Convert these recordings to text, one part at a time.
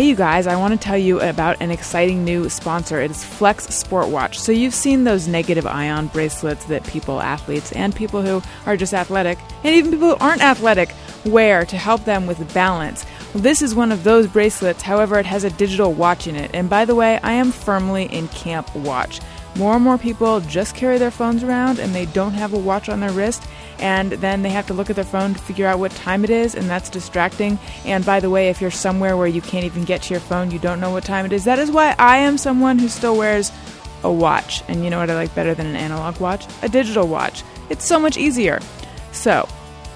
Hey, you guys, I want to tell you about an exciting new sponsor. It is Flex Sport Watch. So, you've seen those negative ion bracelets that people, athletes, and people who are just athletic, and even people who aren't athletic, wear to help them with balance. This is one of those bracelets, however, it has a digital watch in it. And by the way, I am firmly in Camp Watch. More and more people just carry their phones around and they don't have a watch on their wrist and then they have to look at their phone to figure out what time it is, and that's distracting. And by the way, if you're somewhere where you can't even get to your phone, you don't know what time it is. That is why I am someone who still wears a watch. And you know what I like better than an analog watch? A digital watch. It's so much easier. So,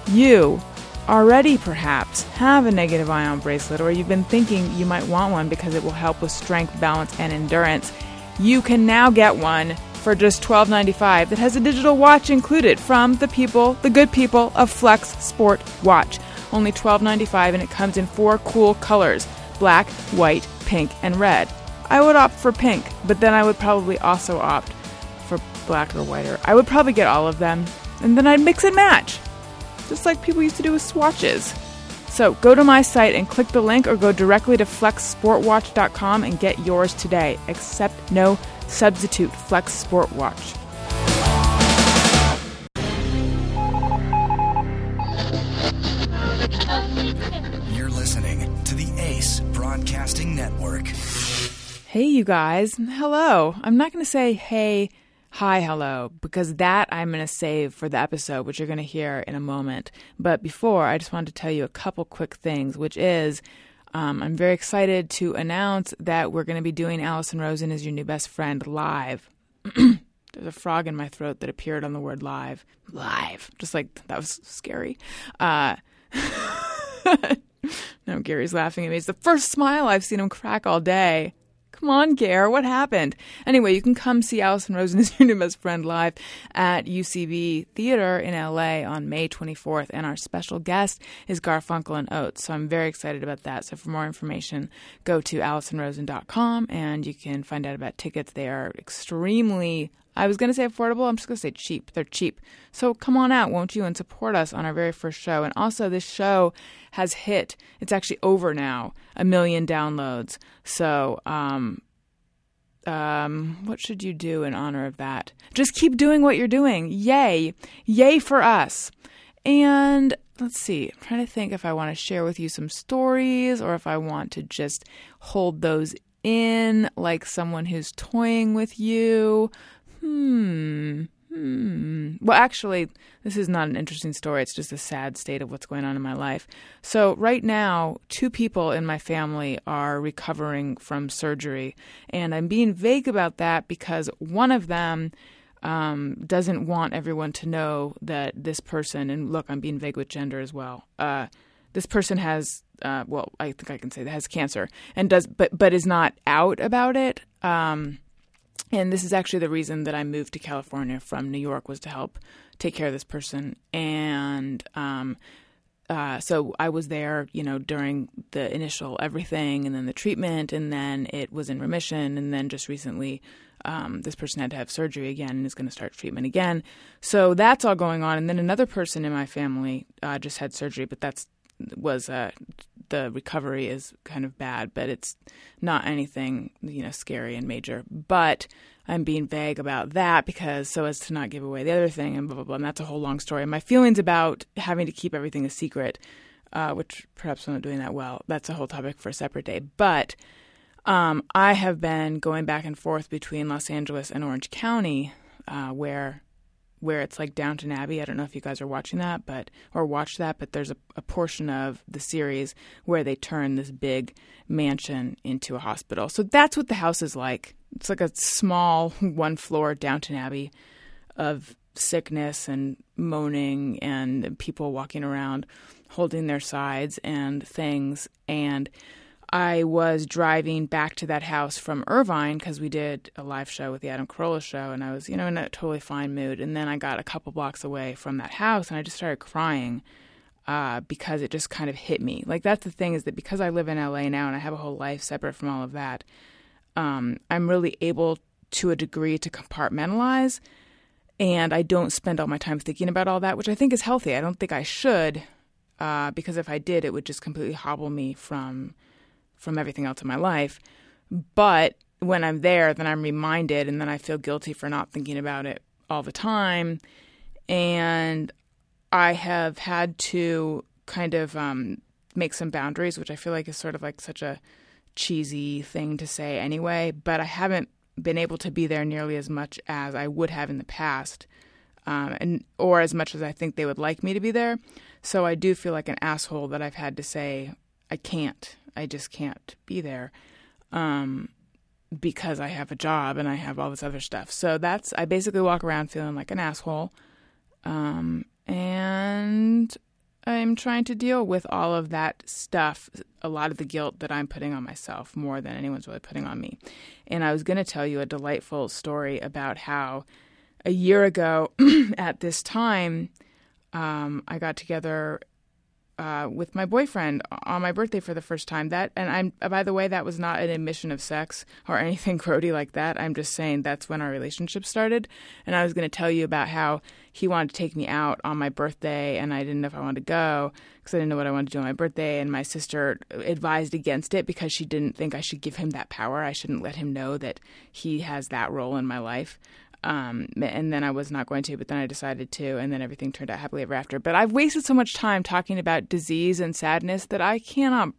you already perhaps have a negative ion bracelet, or you've been thinking you might want one because it will help with strength, balance, and endurance. You can now get one for just $12.95 that has a digital watch included from the people, the good people of Flex Sport Watch. Only $12.95 and it comes in four cool colors black, white, pink, and red. I would opt for pink, but then I would probably also opt for black or white. I would probably get all of them, and then I'd mix and match, just like people used to do with swatches. So go to my site and click the link or go directly to flexsportwatch.com and get yours today. Accept no Substitute Flex Sport Watch. You're listening to the Ace Broadcasting Network. Hey, you guys. Hello. I'm not going to say hey, hi, hello, because that I'm going to save for the episode, which you're going to hear in a moment. But before, I just wanted to tell you a couple quick things, which is um, I'm very excited to announce that we're going to be doing Allison Rosen is Your New Best Friend live. There's a frog in my throat that appeared on the word live. Live. Just like that was scary. Uh, no, Gary's laughing at me. It's the first smile I've seen him crack all day. Come on, Gare, what happened? Anyway, you can come see Allison Rosen is your new best friend live at UCB Theater in LA on May 24th, and our special guest is Garfunkel and Oates. So I'm very excited about that. So for more information, go to AllisonRosen.com and you can find out about tickets. They are extremely I was going to say affordable. I'm just going to say cheap. They're cheap. So come on out, won't you, and support us on our very first show. And also, this show has hit, it's actually over now, a million downloads. So, um, um, what should you do in honor of that? Just keep doing what you're doing. Yay. Yay for us. And let's see, I'm trying to think if I want to share with you some stories or if I want to just hold those in like someone who's toying with you. Hmm. Hmm. Well, actually, this is not an interesting story. It's just a sad state of what's going on in my life. So, right now, two people in my family are recovering from surgery. And I'm being vague about that because one of them um, doesn't want everyone to know that this person, and look, I'm being vague with gender as well. Uh, this person has, uh, well, I think I can say that has cancer and does, but but is not out about it. Um, and this is actually the reason that I moved to California from New York was to help take care of this person. And um, uh, so I was there, you know, during the initial everything, and then the treatment, and then it was in remission, and then just recently, um, this person had to have surgery again and is going to start treatment again. So that's all going on, and then another person in my family uh, just had surgery, but that's was uh, the recovery is kind of bad, but it's not anything you know scary and major. But I'm being vague about that because so as to not give away the other thing and blah blah blah. And that's a whole long story. And my feelings about having to keep everything a secret, uh, which perhaps I'm not doing that well. That's a whole topic for a separate day. But um, I have been going back and forth between Los Angeles and Orange County, uh, where where it's like Downton Abbey. I don't know if you guys are watching that, but or watch that, but there's a, a, portion of the series where they turn this big mansion into a hospital. So that's what the house is like. It's like a small one floor Downton Abbey of sickness and moaning and people walking around holding their sides and things and I was driving back to that house from Irvine because we did a live show with the Adam Carolla show, and I was, you know, in a totally fine mood. And then I got a couple blocks away from that house, and I just started crying uh, because it just kind of hit me. Like that's the thing is that because I live in LA now and I have a whole life separate from all of that, um, I'm really able to a degree to compartmentalize, and I don't spend all my time thinking about all that, which I think is healthy. I don't think I should, uh, because if I did, it would just completely hobble me from from everything else in my life. But when I'm there, then I'm reminded, and then I feel guilty for not thinking about it all the time. And I have had to kind of um, make some boundaries, which I feel like is sort of like such a cheesy thing to say anyway. But I haven't been able to be there nearly as much as I would have in the past, um, and or as much as I think they would like me to be there. So I do feel like an asshole that I've had to say I can't. I just can't be there. Um, because I have a job and I have all this other stuff. So that's I basically walk around feeling like an asshole. Um, and I'm trying to deal with all of that stuff, a lot of the guilt that I'm putting on myself more than anyone's really putting on me. And I was going to tell you a delightful story about how a year ago at this time, um, I got together uh, with my boyfriend on my birthday for the first time. That and I'm by the way, that was not an admission of sex or anything grody like that. I'm just saying that's when our relationship started. And I was going to tell you about how he wanted to take me out on my birthday, and I didn't know if I wanted to go because I didn't know what I wanted to do on my birthday. And my sister advised against it because she didn't think I should give him that power. I shouldn't let him know that he has that role in my life. Um, and then I was not going to, but then I decided to, and then everything turned out happily ever after. But I've wasted so much time talking about disease and sadness that I cannot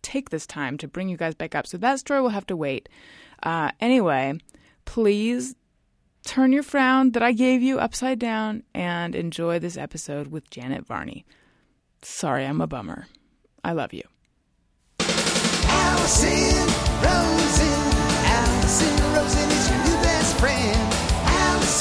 take this time to bring you guys back up. So that story will have to wait. Uh, anyway, please turn your frown that I gave you upside down and enjoy this episode with Janet Varney. Sorry, I'm a bummer. I love you. Allison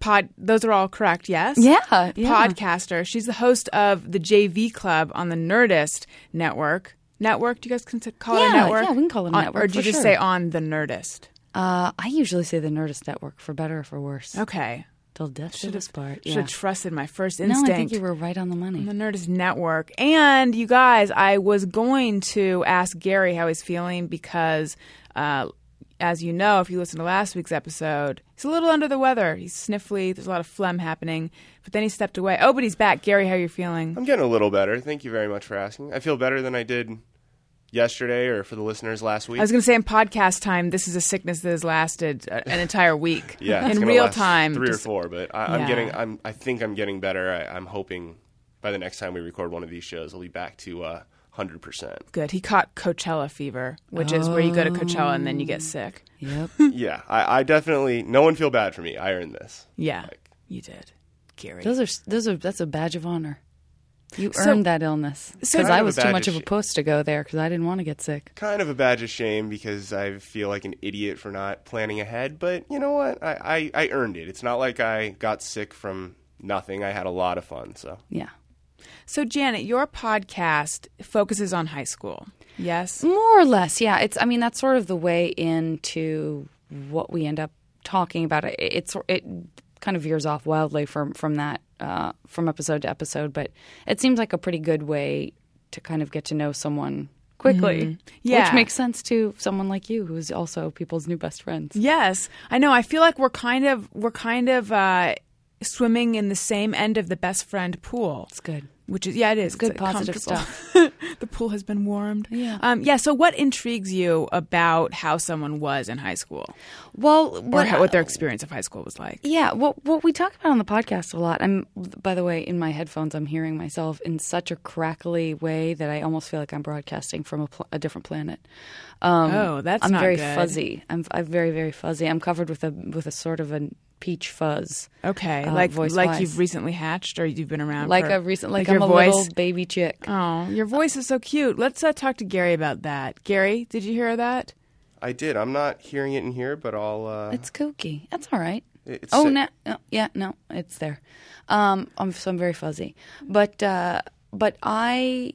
pod. Those are all correct, yes? Yeah, yeah. Podcaster. She's the host of the JV Club on the Nerdist Network. Network? Do you guys consider call it a Yeah, network? yeah, we can call it a On- network, Or do you just sure. say on the Nerdist? Uh, I usually say the Nerdist Network for better or for worse. Okay. Till death should us part. Should Yeah. have trusted my first instinct No. I think you were right on the money. the Nerdist Network. And you guys, I was going to ask Gary how he's feeling because, uh, as you know, if you listen to last week's episode, he's a little under the weather. He's sniffly. There's a lot of phlegm happening. But then he stepped away. Oh, but he's back. Gary, how are you feeling? I'm getting a little better. Thank you very much for asking. I feel better than I did yesterday or for the listeners last week. I was going to say in podcast time, this is a sickness that has lasted uh, an entire week. yeah, in real time. three just- or four. But I, Yeah. I'm getting. I'm. I think I'm getting better. I, I'm hoping by the next time we record one of these shows, I'll be back to uh, hundred percent. Good. He caught Coachella fever, which is where you go to Coachella and then you get sick. Yep. Yeah, I, I definitely. No one feel bad for me. I earned this. Yeah, Like- you did, Gary. those are those are that's a badge of honor. You So- earned that illness because Kind I was too much of of a puss to go there because I didn't want to get sick. Kind of a badge of shame because I feel like an idiot for not planning ahead. But you know what? I, I, I earned it. It's not like I got sick from nothing. I had a lot of fun. So Yeah. So, Janet, your podcast focuses on high school. Yes. More or less, yeah. It's. I mean, that's sort of the way into what we end up talking about. It, it's it kind of veers off wildly from from that uh, from episode to episode, but it seems like a pretty good way to kind of get to know someone quickly. Yeah. which makes sense to someone like you, who's also people's new best friends. Yes, I know. I feel like we're kind of we're kind of uh, swimming in the same end of the best friend pool. It's good. Which is yeah, it is. good It's positive stuff. the pool has been warmed. Yeah. Um, yeah. So, what intrigues you about how someone was in high school, Well, what, how, what their experience of high school was like? Yeah, what what we talk about on the podcast a lot. I'm by the way in my headphones. I'm hearing myself in such a crackly way that I almost feel like I'm broadcasting from a, pl- a different planet. Um, Oh, that's I'm very good. fuzzy. I'm I'm very very fuzzy. I'm covered with a with a sort of a peach fuzz, Okay, Uh, like voice like wise. you've recently hatched, or you've been around like for, a recent like, your I'm a voice. little baby chick. Oh, your voice is so cute. Let's uh, talk to Gary about that. Gary, did you hear that? I did. I'm not hearing it in here, but I'll. Uh, It's kooky. That's all right. it's oh sick. no, no, yeah, no, it's there. Um, I'm so I'm very fuzzy, but uh, but I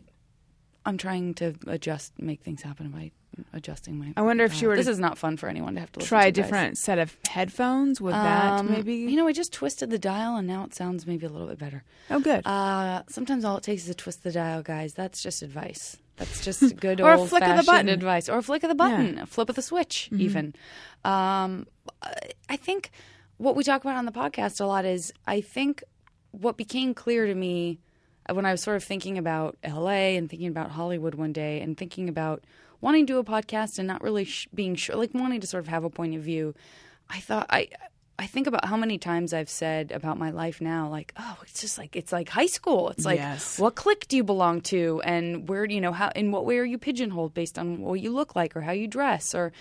I'm trying to adjust, make things happen by adjusting my. I wonder if she uh, were This to is not fun for anyone to have to listen Try to, a guys. different set of headphones. Would that Um, maybe? You know, I just twisted the dial, and now it sounds maybe a little bit better. oh, good. Uh, sometimes all it takes is a twist of the dial, guys. That's just advice. That's just good Or a old flick of the fashioned button. advice, or a flick of the button, a flip of the switch, even. Um, I- I think what we talk about on the podcast a lot is I think what became clear to me when I was sort of thinking about LA and thinking about Hollywood one day and thinking about wanting to do a podcast and not really sh- being sure, like wanting to sort of have a point of view. I thought I. I think about how many times I've said about my life now, like, oh, it's just like it's like high school. It's like, Yes. what clique do you belong to, and where do you know how in what way are you pigeonholed based on what you look like or how you dress or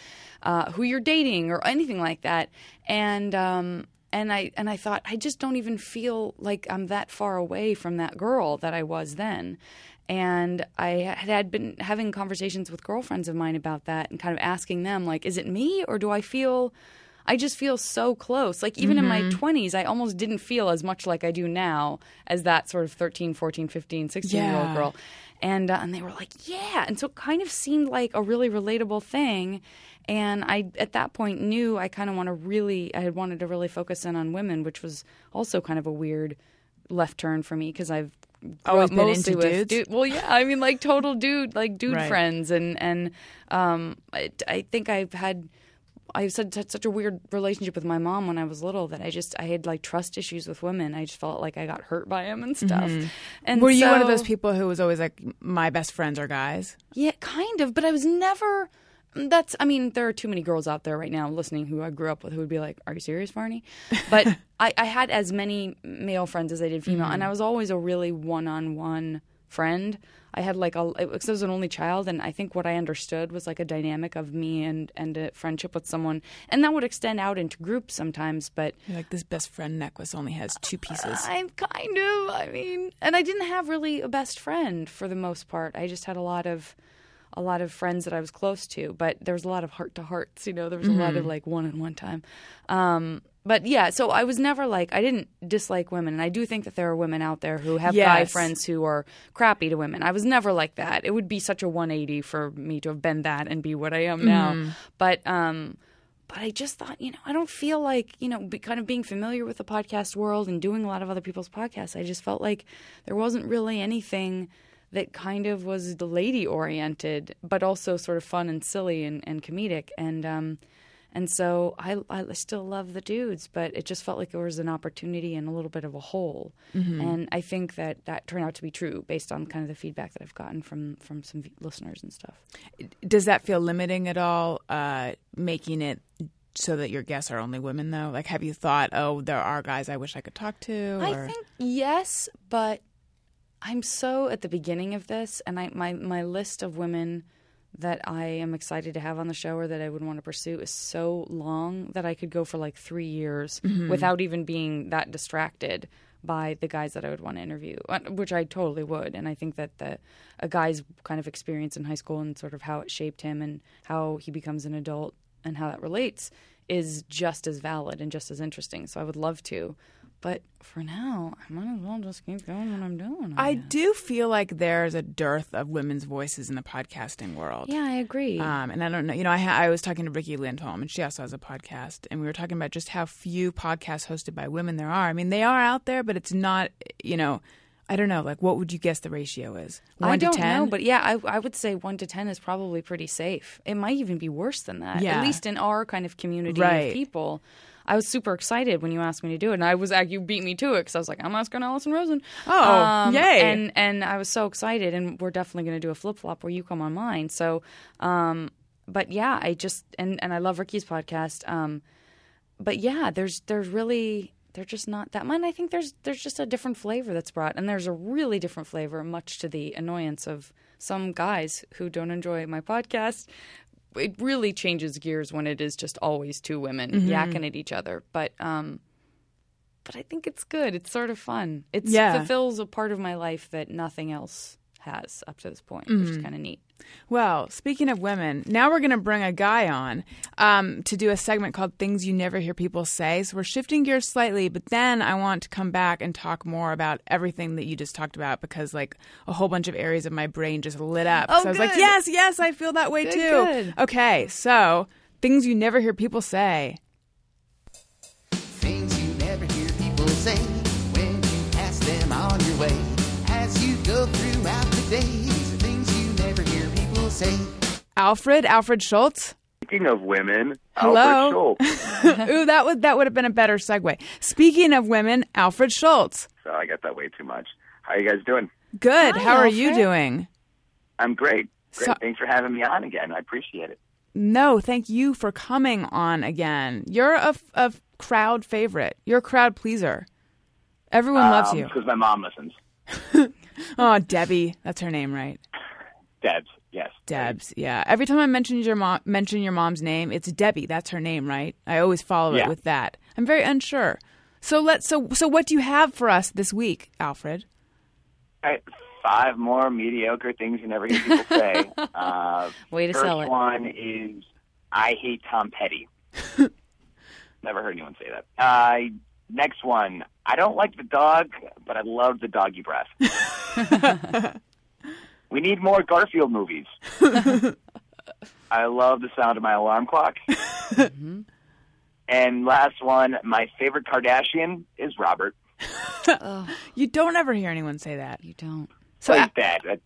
uh, who you're dating or anything like that. And um, and I and I thought I just don't even feel like I'm that far away from that girl that I was then. And I had been having conversations with girlfriends of mine about that and kind of asking them like, is it me or do I feel I just feel so close. Like even in my 20s, I almost didn't feel as much like I do now as that sort of 13, 14, 15, 16 year old girl. And uh, and they were like, "Yeah." And so it kind of seemed like a really relatable thing. And I at that point knew I kind of want to really I had wanted to really focus in on women, which was also kind of a weird left turn for me because I've Always been mostly into with dudes? dude- well, yeah, I mean, like total dude, like dude Right. friends, and and um, I, I think I've had. I've had such- a weird relationship with my mom when I was little that I just I had like trust issues with women. I just felt like I got hurt by them and stuff. And Mm-hmm. Were you one of those people who was always like, my best friends are guys? Yeah, kind of. But I was never. That's. I mean, there are too many girls out there right now listening who I grew up with who would be like, "Are you serious, Varney?" But I, I had as many male friends as I did female, and mm. I was always a really one-on-one friend. I had like a because I was an only child, and I think what I understood was like a dynamic of me and and a friendship with someone, and that would extend out into groups sometimes. But You're like, this best friend necklace only has two pieces. I'm kind of. I mean, and I didn't have really a best friend for the most part. I just had a lot of, a lot of friends that I was close to. But there was a lot of heart to hearts. You know, there was a lot of like one on one time. Um, but yeah, so I was never like I didn't dislike women, and I do think that there are women out there who have guy friends who are crappy to women. I was never like that. It would be such a 180 for me to have been that and be what I am now. But um, but I just thought, you know, I don't feel like, you know, be, kind of being familiar with the podcast world and doing a lot of other people's podcasts. I just felt like there wasn't really anything that kind of was the lady oriented, but also sort of fun and silly and, and comedic. And um, and so I, I still love the dudes, but it just felt like there was an opportunity and a little bit of a hole. And I think that that turned out to be true based on kind of the feedback that I've gotten from from some listeners and stuff. Does that feel limiting at all, uh, making it so that your guests are only women, though? Like, have you thought, oh, there are guys I wish I could talk to? I think yes, but I'm so at the beginning of this, and I my my list of women that I am excited to have on the show or that I would want to pursue is so long that I could go for like three years without even being that distracted by the guys that I would want to interview, uh, which I totally would. And I think that the a guy's kind of experience in high school and sort of how it shaped him and how he becomes an adult and how that relates is just as valid and just as interesting. So I would love to. But for now, I might as well just keep doing what I'm doing. I, I do feel like there's a dearth of women's voices in the podcasting world. Yeah, I agree. Um, and I don't know, you know, I, ha- I was talking to Riki Lindhome, and she also has a podcast, and we were talking about just how few podcasts hosted by women there are. I mean, they are out there, but it's not, you know, I don't know. Like, what would you guess the ratio is? One I don't 10? know, but yeah, I, I would say one to ten is probably pretty safe. It might even be worse than that. Yeah. At least in our kind of community Right. of people. I was super excited when you asked me to do it, and I was like, you beat me to it because I was like, I'm asking Allison Rosen. Oh, yay. And and I was so excited, and we're definitely going to do a flip flop where you come on mine. So, um, but yeah, I just and and I love Riki's podcast. Um, but yeah, there's there's really they're just not that mine. I think there's there's just a different flavor that's brought, and there's a really different flavor, much to the annoyance of some guys who don't enjoy my podcast. It really changes gears when it is just always two women Mm-hmm. yakking at each other. But um, but I think it's good. It's sort of fun. It Yeah. fulfills a part of my life that nothing else has up to this point, which Mm-hmm. is kind of neat. Well, speaking of women, now we're going to bring a guy on um, to do a segment called Things You Never Hear People Say. So we're shifting gears slightly, but then I want to come back and talk more about everything that you just talked about because, like, a whole bunch of areas of my brain just lit up. Oh, so I was like, yes, yes, I feel that way Good, too. good. Okay, so Things You Never Hear People Say. Things you never hear people say when you pass them on your way. As you go throughout the things you never hear people say. Alfred, Alfred Schultz. Speaking of women, Hello. Alfred Schultz. Ooh, that would that would have been a better segue. Speaking of women, Alfred Schultz. so I got that way too much. How you guys doing? Good. Hi, How are you doing? I'm great. Great. So- Thanks for having me on again. I appreciate it. No, thank you for coming on again. You're a, a crowd favorite. You're a crowd pleaser. Everyone loves um, you. Because my mom listens. Oh, Debbie, that's her name, right? Debs, yes. Debs. Yeah. Every time I mention your mom, mention your mom's name, it's Debbie. That's her name, right? I always follow it with that. I'm very unsure. So let's. So so what do you have for us this week, Alfred? All right, five more mediocre things you never hear people say. uh, Way to first sell it. one is I hate Tom Petty. never heard anyone say that. Uh, next one, I don't like the dog, but I love the doggy breath. we need more Garfield movies. I love the sound of my alarm clock. And last one, my favorite Kardashian is Robert. You don't ever hear anyone say that. You don't. So He's uh, dead. That-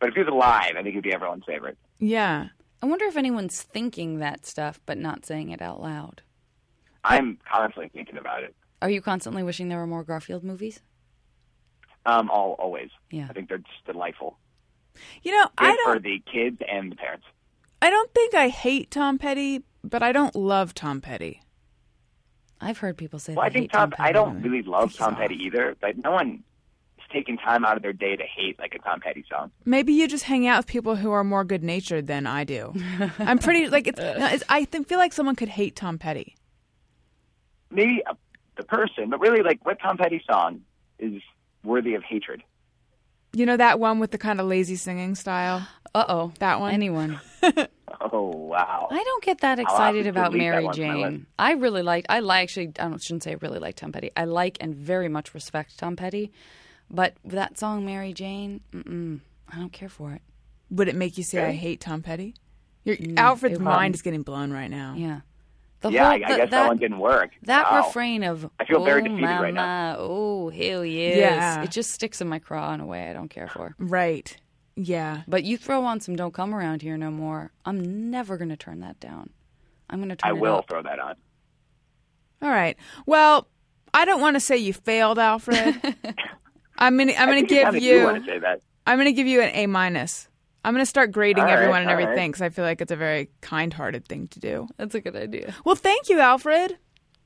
But if he was alive, I think he'd be everyone's favorite. yeah. I wonder if anyone's thinking that stuff but not saying it out loud. I'm constantly thinking about it. Are you constantly wishing there were more Garfield movies? Um, all, always. Yeah. I think they're just delightful. You know, Good I don't. for the kids and the parents. I don't think I hate Tom Petty, but I don't love Tom Petty. I've heard people say Well, I think Tom. Tom I don't really love Tom off. Petty either, but no one is taking time out of their day to hate like a Tom Petty song. Maybe you just hang out with people who are more good natured than I do. I'm pretty like it's. no, it's I feel like someone could hate Tom Petty. Maybe uh, the person, but really, like, what Tom Petty song is worthy of hatred? You know that one with the kind of lazy singing style. Uh oh. That one? Anyone. Oh wow! I don't get that excited about Mary one from my list. Jane. I really like. I like actually. I don't, shouldn't say I really like Tom Petty. I like and very much respect Tom Petty, but that song Mary Jane, mm-mm, I don't care for it. Would it make you say I hate Tom Petty? Your Alfred's it mind wouldn't. is getting blown right now. Yeah. The yeah, whole, I, I the- guess that, that one didn't work. That Wow. refrain of I feel very oh, defeated my, right now." Oh hell yes! Yeah. It just sticks in my craw in a way I don't care for. Right. Yeah. But you throw on some "Don't Come Around Here No More," I'm never going to turn that down. I'm going to turn I it will up. throw that on. All right. Well, I don't want to say you failed, Alfred. I'm gonna. I'm gonna give kinda do you. want to say that. I'm gonna give you an A minus. I'm gonna start grading All right, everyone and everything because I feel like it's a very kind-hearted thing to do. That's a good idea. Well, thank you, Alfred.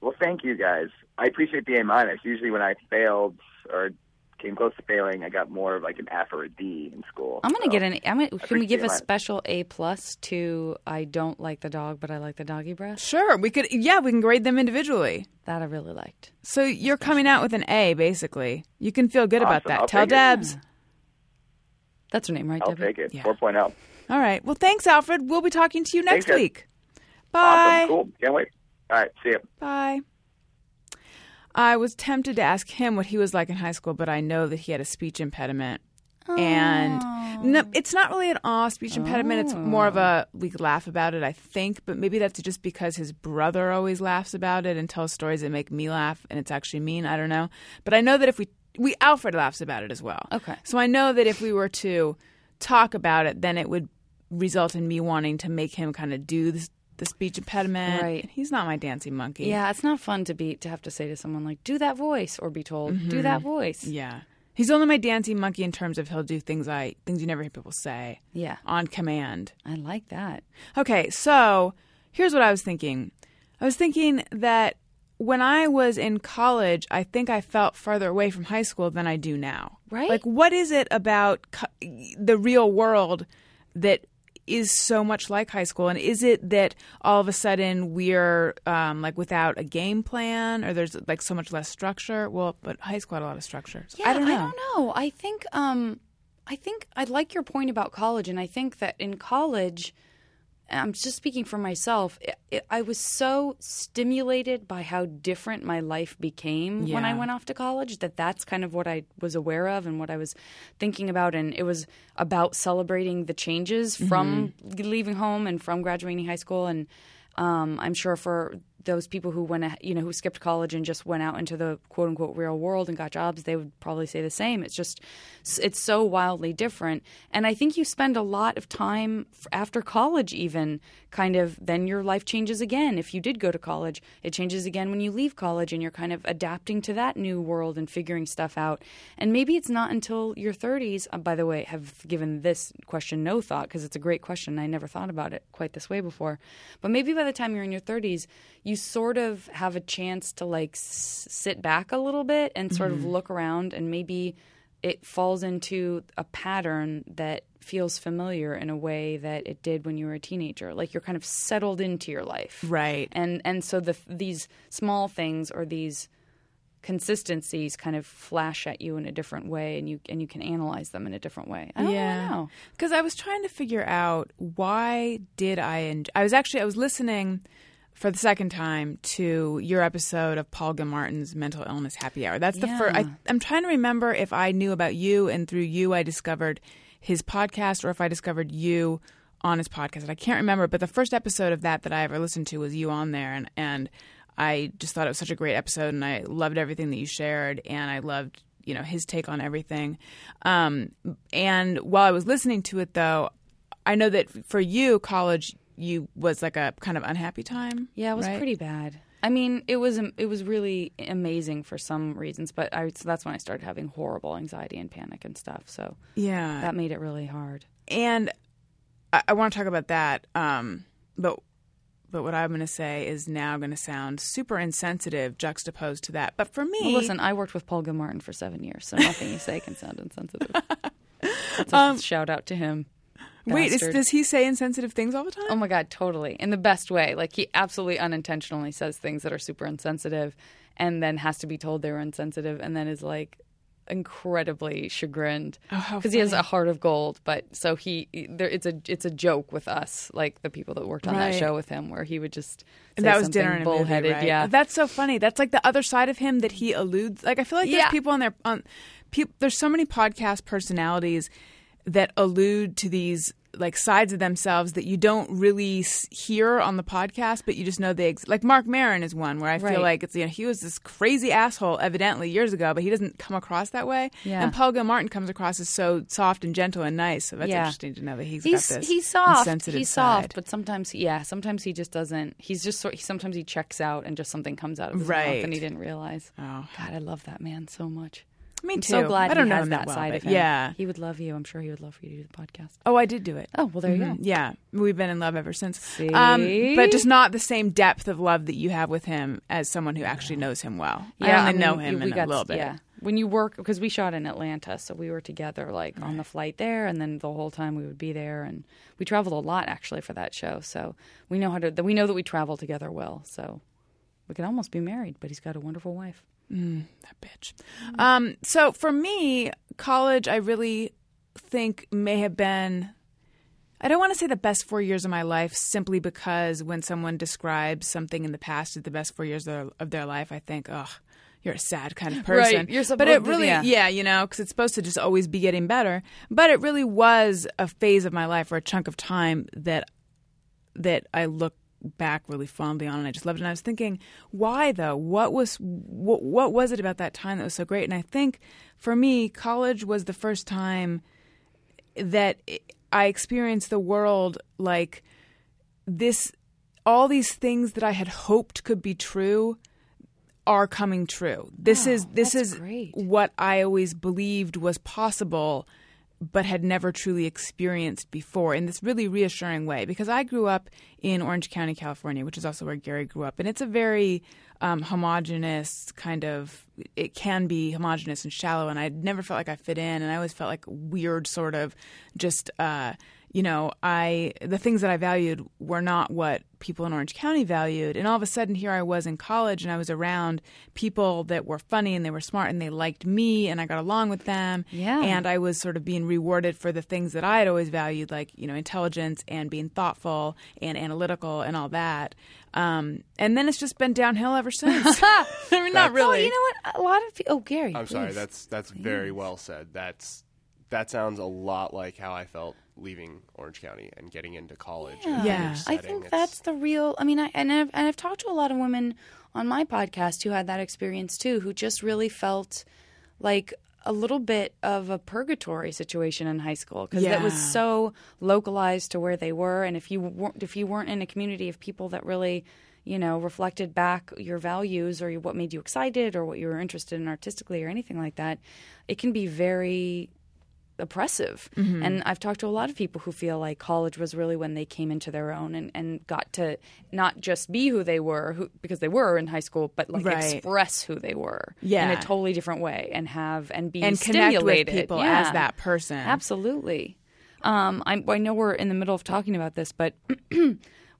Well, thank you guys. I appreciate the A minus. Usually, when I failed or came close to failing, I got more of like an F or a D in school. I'm going to So, get an. I'm gonna, can we give a appreciate special A plus to "I don't like the dog, but I like the doggy breath"? Sure, we could. Yeah, we can grade them individually. That I really liked. So you're coming out with an A, basically. You can feel good about that. I'll Tell take it. Debs. That's her name, right, I'll Debbie? take it. Yeah. 4.0. All right. Well, thanks, Alfred. We'll be talking to you next Thanks, guys. week. Bye. Awesome. Cool. Can't wait. All right. See you. Bye. I was tempted to ask him what he was like in high school, but I know that he had a speech impediment. And oh. no, it's not really an awe speech impediment. It's more of a oh. we laugh about it, I think. But maybe that's just because his brother always laughs about it and tells stories that make me laugh, and it's actually mean. I don't know. But I know that if we we Alfred laughs about it as well. Okay. So I know that if we were to talk about it, then it would result in me wanting to make him kind of do this, the speech impediment. Right. He's not my dancing monkey. Yeah, it's not fun to be to have to say to someone like, "Do that voice," or be told, "Do that voice." Mm-hmm. Yeah. He's only my dancing monkey in terms of he'll do things I things you never hear people say Yeah, on command. I like that. Okay, so here's what I was thinking. I was thinking that when I was in college, I think I felt farther away from high school than I do now. Right. Like, what is it about co- the real world that is so much like high school? And is it that all of a sudden we're um, like without a game plan, or there's like so much less structure? Well, but high school had a lot of structure. So Yeah, I don't know. I don't know. I think um I think I like your point about college, and I think that in college, I'm just speaking for myself. It, it, I was so stimulated by how different my life became when I went off to college that that's kind of what I was aware of and what I was thinking about. And it was about celebrating the changes from leaving home and from graduating high school. And um, I'm sure for those people who went, you know, who skipped college and just went out into the quote unquote real world and got jobs, they would probably say the same. It's just, it's so wildly different. And I think you spend a lot of time after college, even kind of, then your life changes again. If you did go to college, it changes again when you leave college and you're kind of adapting to that new world and figuring stuff out. And maybe it's not until your 30s, uh, by the way, have given this question no thought because it's a great question. I never thought about it quite this way before. But maybe by the time you're in your 30s, you sort of have a chance to like s- sit back a little bit and sort of mm-hmm. look around and maybe it falls into a pattern that feels familiar in a way that it did when you were a teenager like you're kind of settled into your life Right. and and so the these small things or these consistencies kind of flash at you in a different way and you and you can analyze them in a different way i don't yeah. Because I was trying to figure out why did I enjoy. I was actually I was listening for the second time to your episode of Paul Gilmartin's Mental Illness Happy Hour. That's the first. I, I'm trying to remember if I knew about you and through you I discovered his podcast, or if I discovered you on his podcast. And I can't remember, but the first episode of that that I ever listened to was you on there, and and I just thought it was such a great episode, and I loved everything that you shared, and I loved you know his take on everything. Um, and while I was listening to it, though, I know that for you, college you was like a kind of unhappy time. Yeah, it was right? pretty bad. I mean, it was it was really amazing for some reasons, but I so that's when I started having horrible anxiety and panic and stuff. So Yeah, that made it really hard. and I, I want to talk about that. Um, but but what I'm going to say is now going to sound super insensitive juxtaposed to that. But for me, Well, listen, I worked with Paul Gilmartin for seven years, so nothing you say can sound insensitive. That's a shout out to him. Wait, is, does he say insensitive things all the time? Oh my god, totally. In the best way. Like he absolutely unintentionally says things that are super insensitive and then has to be told they were insensitive and then is like incredibly chagrined Oh, because he has a heart of gold but so he there it's a it's a joke with us like the people that worked on Right. that show with him where he would just say that was dinner and a movie, bullheaded right? yeah That's so funny. That's like the other side of him that he alludes. Like I feel like there's Yeah. people on there on people. There's so many podcast personalities that allude to these like sides of themselves that you don't really s- hear on the podcast, but you just know they ex- like Marc Maron is one where I feel like it's you know he was this crazy asshole evidently years ago, but he doesn't come across that way. Yeah. And Paul Gilmartin comes across as so soft and gentle and nice. So that's Yeah. interesting to know that he's, he's got this he's soft he's side. soft but sometimes he, yeah sometimes he just doesn't he's just sort sometimes he checks out and just something comes out of his Right. mouth and he didn't realize Oh. god i love that man so much Me I'm too. so glad I don't he know has that well, side of him yeah. he would love you i'm sure he would love for you to do the podcast Oh, I did do it. oh well there you Mhm. go Yeah, we've been in love ever since. Um, but just not the same depth of love that you have with him as someone who actually knows him well. Yeah, I only mean, know him we in got, a little bit. Yeah, when you work because we shot in Atlanta, so we were together like on the flight there, and then the whole time we would be there, and we traveled a lot actually for that show. So we know how to. We know that we travel together well. So we could almost be married. But he's got a wonderful wife. That bitch. Um, so for me, college, I really think may have been. I don't want to say the best four years of my life simply because when someone describes something in the past as the best four years of their, of their life, I think, ugh, you're a sad kind of person. Right. You're but it really, yeah. yeah, you know, because it's supposed to just always be getting better. But it really was a phase of my life or a chunk of time that that I look back really fondly on and I just loved it. And I was thinking, why though? What was what, what was it about that time that was so great? And I think for me, college was the first time that I experienced the world like this all these things that I had hoped could be true are coming true. This is this is great. what I always believed was possible but had never truly experienced before in this really reassuring way because I grew up in Orange County, California, which is also where Gary grew up, and it's a very um, homogenous kind of. It can be homogenous and shallow, and I never felt like I fit in, and I always felt like weird, sort of, just uh, you know, I the things that I valued were not what people in Orange County valued. And all of a sudden here I was in college and I was around people that were funny and they were smart and they liked me and I got along with them. Yeah. And I was sort of being rewarded for the things that I had always valued, like, you know, intelligence and being thoughtful and analytical and all that. Um, and then it's just been downhill ever since. I mean, not really. Well, you know what? A lot of people. Oh, Gary. I'm sorry. please. That's that's very well said. That's that sounds a lot like how I felt leaving Orange County and getting into college. and Yeah. college I think It's- that's the real. I mean, I and I've, and I've talked to a lot of women on my podcast who had that experience too, who just really felt like a little bit of a purgatory situation in high school because it was so localized to where they were, and if you weren't if you weren't in a community of people that really you know reflected back your values or what made you excited or what you were interested in artistically or anything like that, it can be very oppressive. Mm-hmm. And I've talked to a lot of people who feel like college was really when they came into their own and, and got to not just be who they were, who, because they were in high school, but like Right. express who they were in a totally different way and have and be and connect with people Yeah. as that person. Absolutely. Um, I, I know we're in the middle of talking about this, but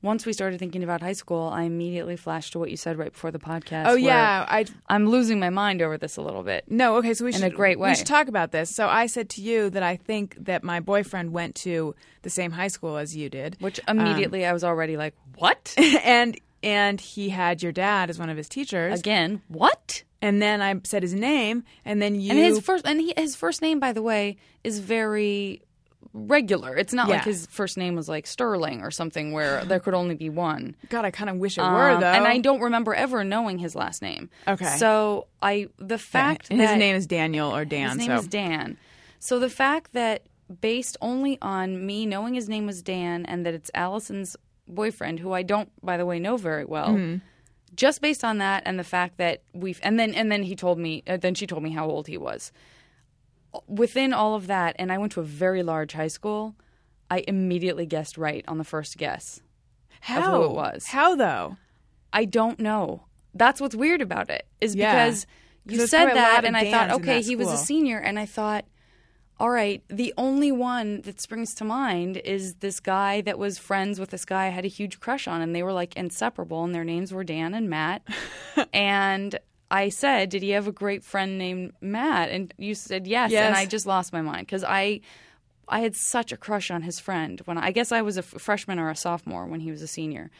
once we started thinking about high school, I immediately flashed to what you said right before the podcast. Oh yeah, I I'm losing my mind over this a little bit. no. Okay, so we In should a great way. We should talk about this. So I said to you that I think that my boyfriend went to the same high school as you did, Which Um, immediately I was already like, what? and and he had your dad as one of his teachers. Again, what? And then I said his name, and then you And his first and he, his first name, by the way, is very regular. It's not like his first name was like Sterling or something where there could only be one. God, I kind of wish it were Um, though. and I don't remember ever knowing his last name. Okay. So I the fact and that his name is Daniel or Dan. his name so is Dan. So the fact that based only on me knowing his name was Dan and that it's Allison's boyfriend, who I don't, by the way, know very well, Mm-hmm. just based on that and the fact that we've and then and then he told me, uh, then she told me how old he was. Within all of that, and I went to a very large high school. I immediately guessed right on the first guess. how who it was. How though? I don't know. That's what's weird about it is Yeah. because 'Cause you said probably a lot that, and I thought, okay, he was a senior, and I thought, all right, the only one that springs to mind is this guy that was friends with this guy I had a huge crush on, and they were like inseparable, and their names were Dan and Matt. and I said, did he have a great friend named Matt? And you said yes, Yes. and I just lost my mind because I. I had such a crush on his friend when I, I guess I was a f- freshman or a sophomore when he was a senior,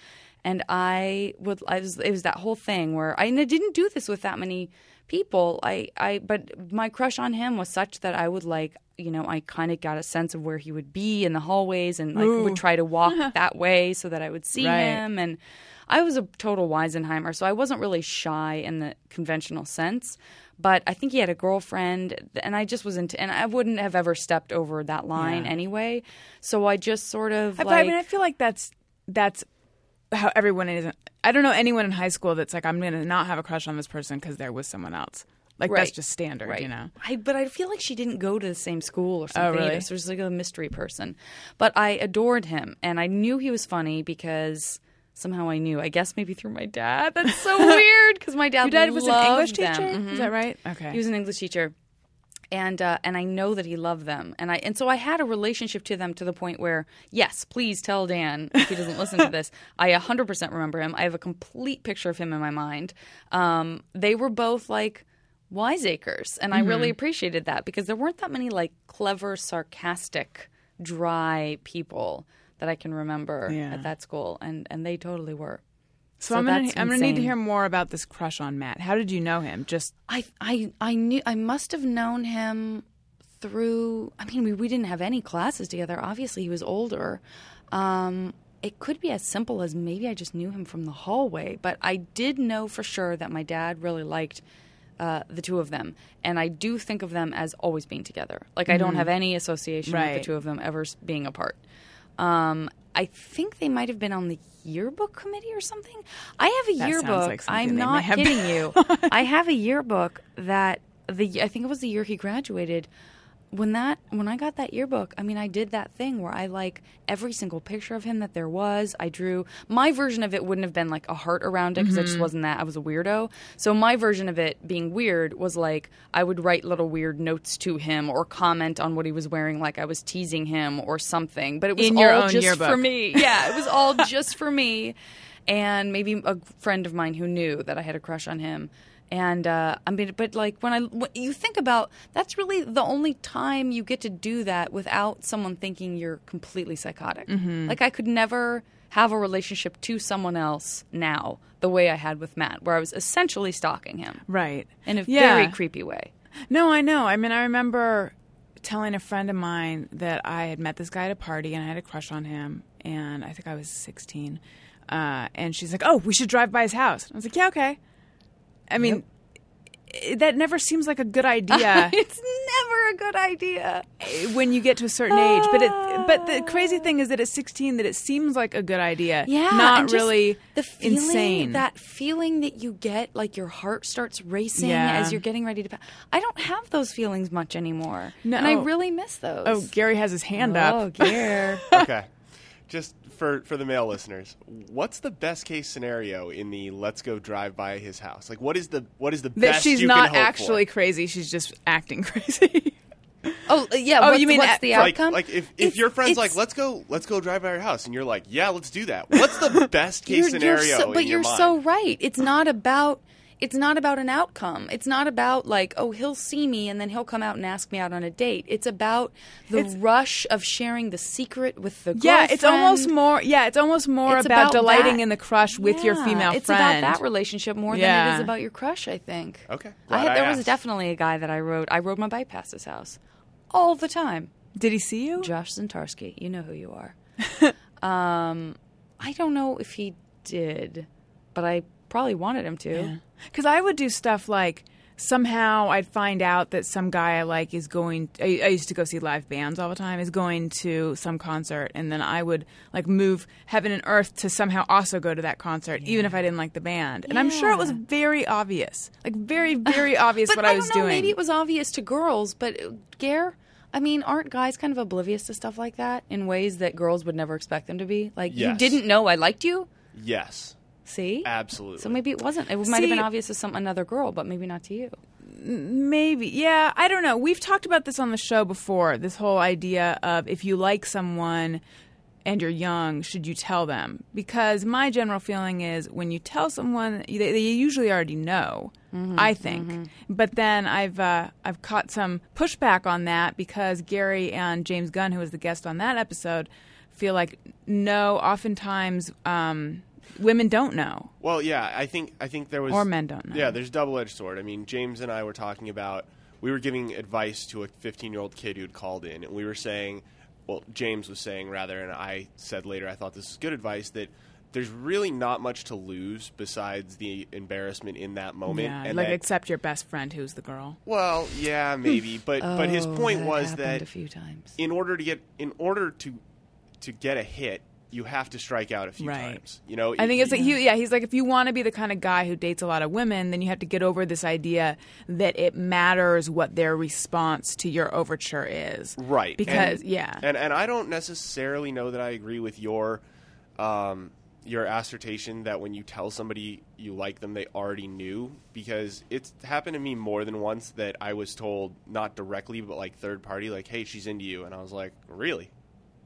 and I would I was it was that whole thing where I, I didn't do this with that many people. I I but my crush on him was such that I would like you know I kind of got a sense of where he would be in the hallways and like would try to walk that way so that I would see Right. him and. I was a total Weisenheimer, so I wasn't really shy in the conventional sense. But I think he had a girlfriend, and I just wasn't, and I wouldn't have ever stepped over that line Yeah. anyway. So I just sort of I- like, I mean, I feel like that's that's how everyone is. I don't know anyone in high school that's like, I'm going to not have a crush on this person because they're with someone else. Like that's just standard, right. you know. I, but I feel like she didn't go to the same school or oh, something. really? either, so she's like a mystery person. But I adored him, and I knew he was funny because somehow I knew. I guess maybe through my dad. That's so weird because my dad Your dad was an English them. teacher. Mhm. Is that right? Okay. He was an English teacher. And uh, and I know that he loved them, and I and so I had a relationship to them to the point where yes, please tell Dan if he doesn't listen to this. I 100% remember him. I have a complete picture of him in my mind. Um, they were both like wiseacres, and I really Mm-hmm. appreciated that because there weren't that many like clever, sarcastic, dry people that I can remember Yeah. at that school, and and they totally were. so, so I'm gonna I'm gonna need to hear more about this crush on Matt. How did you know him? Just I I I knew I must have known him through. I mean, we we didn't have any classes together. Obviously, he was older. Um, it could be as simple as maybe I just knew him from the hallway, but I did know for sure that my dad really liked. Uh, the two of them, and I do think of them as always being together. Like I don't have any association with the two of them ever being apart. Um, I think they might have been on the yearbook committee or something. I have a That yearbook. like I'm not kidding you. I have a yearbook that the I think it was the year he graduated. When that when I got that yearbook, I mean, I did that thing where I like every single picture of him that there was. I drew my version of it wouldn't have been like a heart around it because it just mm-hmm. wasn't that. I was a weirdo. So my version of it being weird was like I would write little weird notes to him or comment on what he was wearing, like I was teasing him or something. But it was In your all just yearbook. for me. Yeah, it was all just for me. And maybe a friend of mine who knew that I had a crush on him. And uh, I mean, but like when I when you think about that's really the only time you get to do that without someone thinking you're completely psychotic. Mm-hmm. Like I could never have a relationship to someone else now the way I had with Matt, where I was essentially stalking him Right. in a Yeah. very creepy way. No, I know. I mean, I remember telling a friend of mine that I had met this guy at a party and I had a crush on him, and I think I was 16. Uh, and she's like, "Oh, we should drive by his house." I was like, "Yeah, okay." I mean, i- eh, that never seems like a good idea it's never a good idea. Eh, when you get to a certain age. But it, ah. but the crazy thing is that at 16, that it seems like a good idea. Yeah, not really the feeling, insane. That feeling that you get, like your heart starts racing Yeah. as you're getting ready to. Pa- I don't have those feelings much anymore, No. and I really miss those. oh, Gary has his hand oh, up. oh, Gary. Okay. Just for for the male listeners, what's the best case scenario in the let's go drive by his house? Like, what is the what is the That best she's you not can hope actually for? crazy; she's just acting crazy. oh, uh, yeah. Oh, what's, you mean what's the like, outcome? like if, if It's- your friend's like, let's go, let's go drive by your house, and you're like, yeah, let's do that. What's the best case you're, scenario? You're so, in but your you're mind? so right. It's not about. It's not about an outcome. It's not about like, oh, he'll see me and then he'll come out and ask me out on a date. It's about the It's- rush of sharing the secret with the girl. Yeah, it's almost more. Yeah, it's almost more It's about, about delighting that. in the crush with your Yeah, female it's friend. about that relationship more than it is about your crush. I think. Okay, I glad had, I there was definitely a guy that I rode. I rode my bike past his house all the time. Did he see you? Josh Zintarski, you know who you are. um, I don't know if he did, but I probably wanted him to. Because I would do stuff like somehow I'd find out that some guy I like is going. I, I used to go see live bands all the time. Is going to some concert, and then I would like move heaven and earth to somehow also go to that concert, even if I didn't like the band. And I'm sure it was very obvious, like very very obvious what I, I was don't know, doing. Maybe it was obvious to girls, but uh, Gare. I mean, aren't guys kind of oblivious to stuff like that in ways that girls would never expect them to be? Like, you didn't know I liked you. Yes, See, absolutely. So maybe it wasn't. It might have been obvious to some another girl, but maybe not to you. Maybe. Yeah, I don't know. We've talked about this on the show before. This whole idea of if you like someone and you're young, should you tell them? Because my general feeling is when you tell someone, they, they usually already know. I think, but then I've uh, I've caught some pushback on that because Gary and James Gunn, who was the guest on that episode, feel like no. Oftentimes, um, women don't know. Well, yeah, I think I think there was Or men don't know. Yeah, there's double edged sword. I mean, James and I were talking about we were giving advice to a 15 year old kid who'd called in, and we were saying, well, James was saying rather, and I said later, I thought this is good advice that there's really not much to lose besides the embarrassment in that moment. Yeah, and like that- except your best friend, who's the girl. well, yeah, maybe, but but his Oh, point that was that a few times. in order to get in order to to get a hit, you have to strike out a few Right. times. You know, I think it's like he, yeah, he's like if you want to be the kind of guy who dates a lot of women, then you have to get over this idea that it matters what their response to your overture is. right Because And- yeah. and and I don't necessarily know that I agree with your um, your assertion that when you tell somebody you like them, they already knew because it's happened to me more than once that I was told not directly but like third party, like, "Hey, she's into you," and I was like, "Really."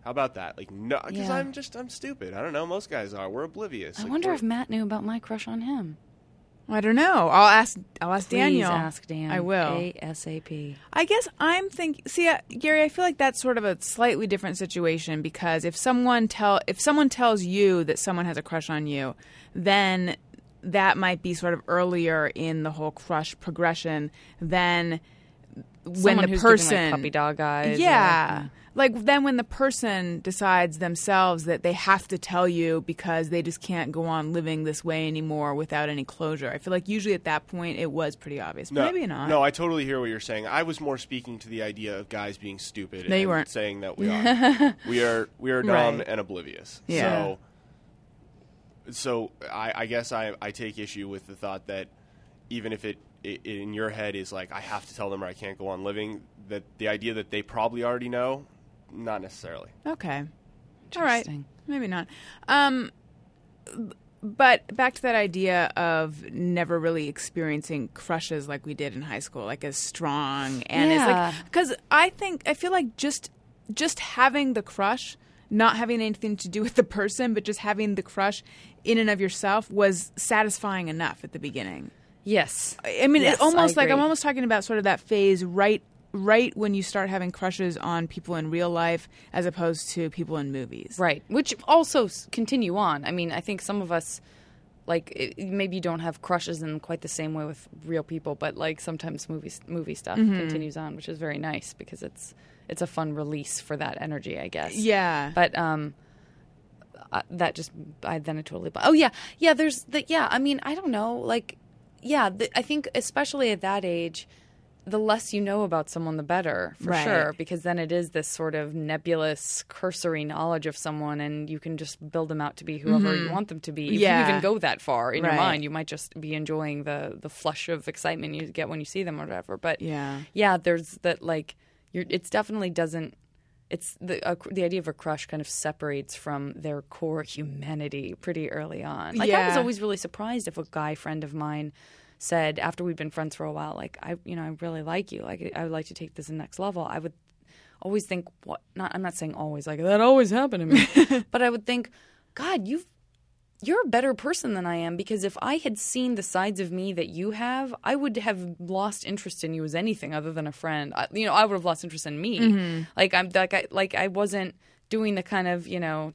How about that? Like, no, because Yeah. I'm just, I'm stupid. I don't know. Most guys are. We're oblivious. I Like, wonder we're- if Matt knew about my crush on him. I don't know. I'll ask. I'll ask Please Daniel. ask Dan. I will. ASAP. I guess I'm thinking. See, uh, Gary, I feel like that's sort of a slightly different situation because if someone tell if someone tells you that someone has a crush on you, then that might be sort of earlier in the whole crush progression than when Someone the who's giving, like, person puppy dog eyes. or- yeah. Like then when the person decides themselves that they have to tell you because they just can't go on living this way anymore without any closure. I feel like usually at that point it was pretty obvious. No, Maybe not. No, I totally hear what you're saying. I was more speaking to the idea of guys being stupid. You weren't. saying that we are. we are. We are dumb Right. and oblivious. Yeah. So, so I, I guess I, I take issue with the thought that even if it in your head is like I have to tell them or I can't go on living. That the idea that they probably already know, not necessarily. Okay. All right. Interesting. Maybe not. Um, but back to that idea of never really experiencing crushes like we did in high school, like as strong and it's Yeah. like because I think I feel like just just having the crush, not having anything to do with the person, but just having the crush in and of yourself was satisfying enough at the beginning. Yes. I mean, Yes, it almost I like I'm almost talking about sort of that phase right right when you start having crushes on people in real life as opposed to people in movies. Right. Which also continue on. I mean, I think some of us, like, it, maybe you don't have crushes in quite the same way with real people, but like sometimes movie movie stuff Mm-hmm. continues on, which is very nice because it's it's a fun release for that energy, I guess. Yeah. But um, uh, that just I then it totally. Oh yeah, yeah. There's the yeah. I mean, I don't know. Like, yeah. The, I think especially at that age. The less you know about someone, the better, for Right. sure. Because then it is this sort of nebulous, cursory knowledge of someone, and you can just build them out to be whoever you want them to be. If Yeah. you even go that far in your mind, you might just be enjoying the the flush of excitement you get when you see them or whatever. But Yeah. yeah, there's that like you're. It's definitely doesn't. It's the uh, the idea of a crush kind of separates from their core humanity pretty early on. Like I was always really surprised if a guy friend of mine said after we'd been friends for a while, like I, you know, I really like you. Like I would like to take this to the next level. I would always think, what? Not. I'm not saying always. Like that always happened to me. but I would think, God, you've you're a better person than I am because if I had seen the sides of me that you have, I would have lost interest in you as anything other than a friend. I, you know, I would have lost interest in me. Mm-hmm. Like I'm like I like I wasn't doing the kind of you know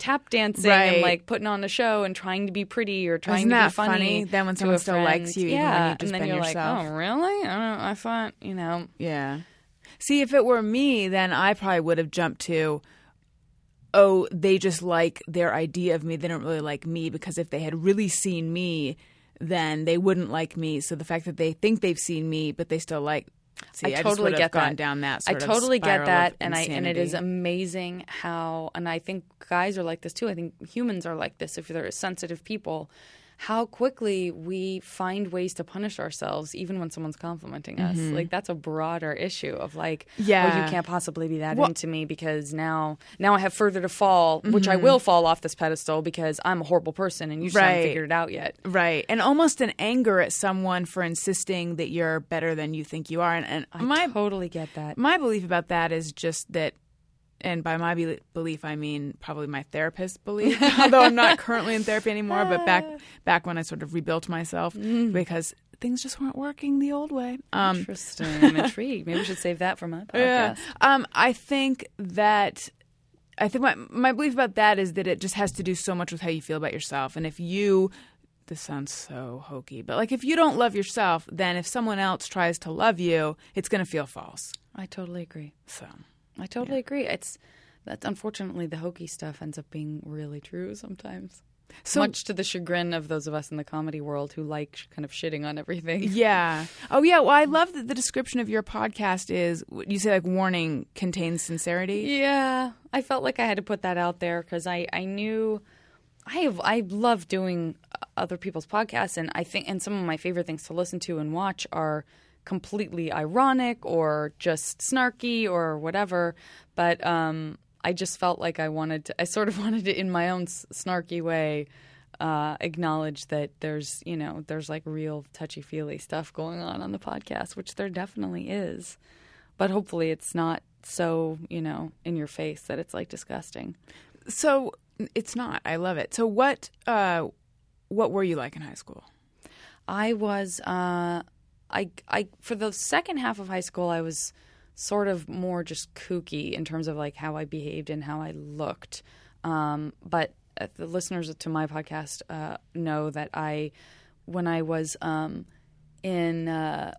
tap dancing Right. and like putting on a show and trying to be pretty or trying Isn't to be funny. funny? Then when someone still friend. likes you, yeah, just and then been you're yourself. like, oh really? I don't. I thought you know. Yeah. See, if it were me, then I probably would have jumped to, oh, they just like their idea of me. They don't really like me because if they had really seen me, then they wouldn't like me. So the fact that they think they've seen me, but they still like. See, I, I totally get gone that. down that. I totally get that, and I and it is amazing how, and I think guys are like this too. I think humans are like this if they're sensitive people. How quickly we find ways to punish ourselves, even when someone's complimenting us. Like that's a broader issue of like, oh, Mm-hmm. Yeah. you can't possibly be that Well- into me because now, now I have further to fall, which I will fall off this pedestal because I'm a horrible person and you just haven't Mm-hmm. Figured it out yet. Right. And almost an anger at someone for insisting that you're better than you think you are. And, and I my totally get that. my belief about that is just that and by my be- belief i mean probably my therapist's belief although i'm not currently in therapy anymore but back back when i sort of rebuilt myself because things just weren't working the old way um Interesting. I'm intrigued. Maybe we should save that for my podcast. yeah. um i think that i think my my belief about that is that it just has to do so much with how you feel about yourself and if you this sounds so hokey but like if you don't love yourself then if someone else tries to love you it's going to feel false I totally agree. so I totally agree. It's that's unfortunately the hokey stuff ends up being really true sometimes. So- much to the chagrin of those of us in the comedy world who like sh- kind of shitting on everything. Yeah. Oh, yeah. Well, I love that the description of your podcast is you say like warning contains sincerity. Yeah, I felt like I had to put that out there because I I knew I have I love doing uh, other people's podcasts and I think and some of my favorite things to listen to and watch are completely ironic or just snarky or whatever but um I just felt like I wanted to I sort of wanted to in my own s- snarky way uh, acknowledge that there's you know there's like real touchy feely stuff going on on the podcast which there definitely is but hopefully it's not so you know in your face that it's like disgusting So it's not. I love it. So what? Uh, what were you like in high school? i was uh i i for the second half of high school i was sort of more just kooky in terms of like how i behaved and how i looked um but uh, the listeners to my podcast uh know that i when i was um in uh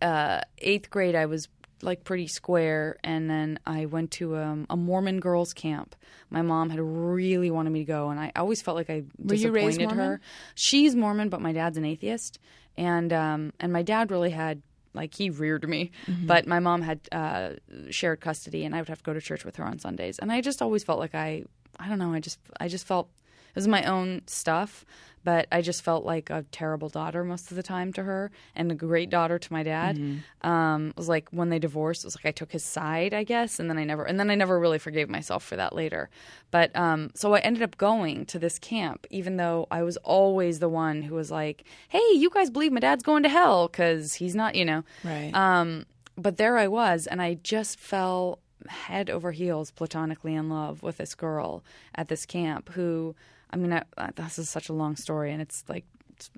uh, eighth grade, I was like pretty square, and then I went to um, a Mormon girls' camp. My mom had really wanted me to go, and I always felt like I Were you disappointed her. She's Mormon, but my dad's an atheist, and um, and my dad really had like he reared me, Mm-hmm. but my mom had uh, shared custody, and I would have to go to church with her on Sundays, and I just always felt like I I don't know, I just I just felt it was my own stuff, but I just felt like a terrible daughter most of the time to her and a great daughter to my dad. Um, it was like when they divorced, it was like I took his side, I guess, and then I never and then I never really forgave myself for that later. But um, so I ended up going to this camp, even though I was always the one who was like, "Hey, you guys believe my dad's going to hell because he's not," you know. Right. Um, but there I was, and I just fell head over heels platonically in love with this girl at this camp who, I mean, I, I, this is such a long story, and it's like, it's,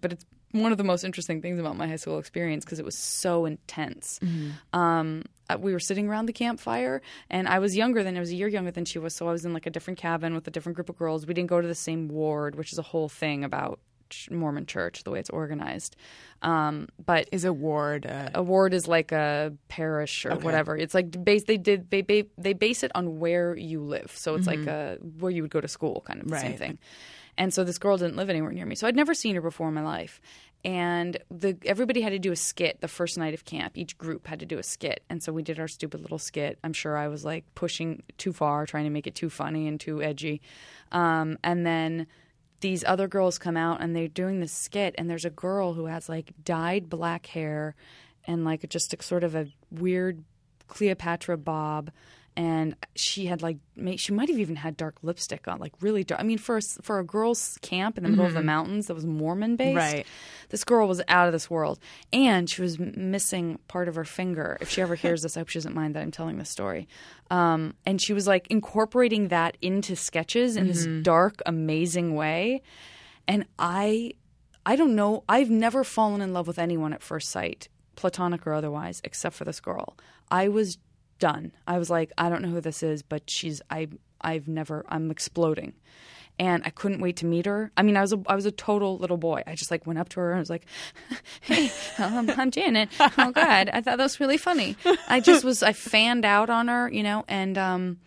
but it's one of the most interesting things about my high school experience because it was so intense. Um, uh, we were sitting around the campfire, and I was younger than I was a year younger than she was, so I was in like a different cabin with a different group of girls. We didn't go to the same ward, which is a whole thing about ch- Mormon church, the way it's organized. Um, but Is a ward. Uh, a ward is like a parish or whatever. It's like base they did they they base it on where you live. So it's like a where you would go to school kind of the same thing. And so this girl didn't live anywhere near me. So I'd never seen her before in my life. And the everybody had to do a skit the first night of camp. Each group had to do a skit. And so we did our stupid little skit. I'm sure I was like pushing too far, trying to make it too funny and too edgy. Um, and then these other girls come out and they're doing this skit and there's a girl who has like dyed black hair and like just a sort of a weird Cleopatra bob and she had like she might have even had dark lipstick on like really dark I mean for a, for a girls camp in the middle of the mountains that was Mormon based Right. this girl was out of this world and she was missing part of her finger. If she ever hears this I hope she doesn't mind that I'm telling this story. Um, and she was like incorporating that into sketches in this dark amazing way. And I I don't know I've never fallen in love with anyone at first sight platonic or otherwise except for this girl. I was done I was like I don't know who this is but she's I I've never I'm exploding and I couldn't wait to meet her. I mean, I was a, I was a total little boy. I just like went up to her and I was like, "Hey, um, I'm Janet. Oh God, I thought that was really funny." I just was I fanned out on her, you know, and um,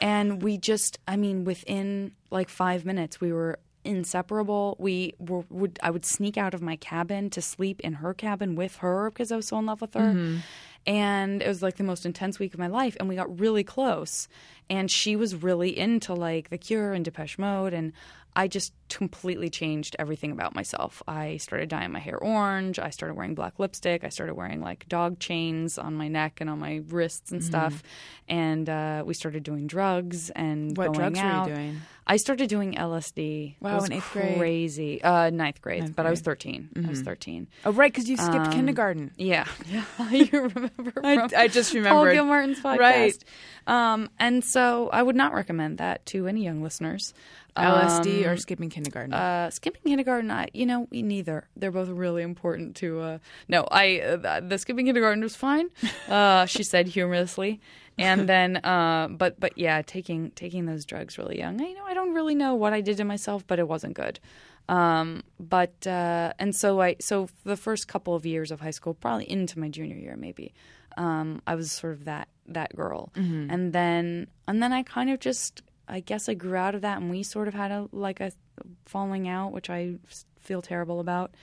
and we just, I mean, within like five minutes, we were inseparable. We were would I would sneak out of my cabin to sleep in her cabin with her because I was so in love with her. And it was like the most intense week of my life, and we got really close. And she was really into like The Cure and Depeche Mode, and I just completely changed everything about myself. I started dyeing my hair orange. I started wearing black lipstick. I started wearing like dog chains on my neck and on my wrists and stuff. And uh, we started doing drugs and What going drugs were you doing? I started doing LSD. Wow, it was in eighth grade. crazy. Uh, ninth grade, Ninth but I was grade. 13. I was 13. oh, right, because you skipped kindergarten. Yeah, yeah. you remember? I- I just remember Paul. Gilmartin's podcast, Right. Um, and so I would not recommend that to any young listeners. LSD Um, or skipping kindergarten. uh, skipping kindergarten, I, you know, we neither. They're both really important to. Uh, no, I uh, the skipping kindergarten was fine. Uh, she said humorously, and then, uh, but but yeah, taking taking those drugs really young. I, you know, I don't really know what I did to myself, but it wasn't good. Um, but uh, and so I so the first couple of years of high school, probably into my junior year, maybe. Um, I was sort of that that girl, and then and then I kind of just I guess I grew out of that, and we sort of had a like a falling out, which I feel terrible about.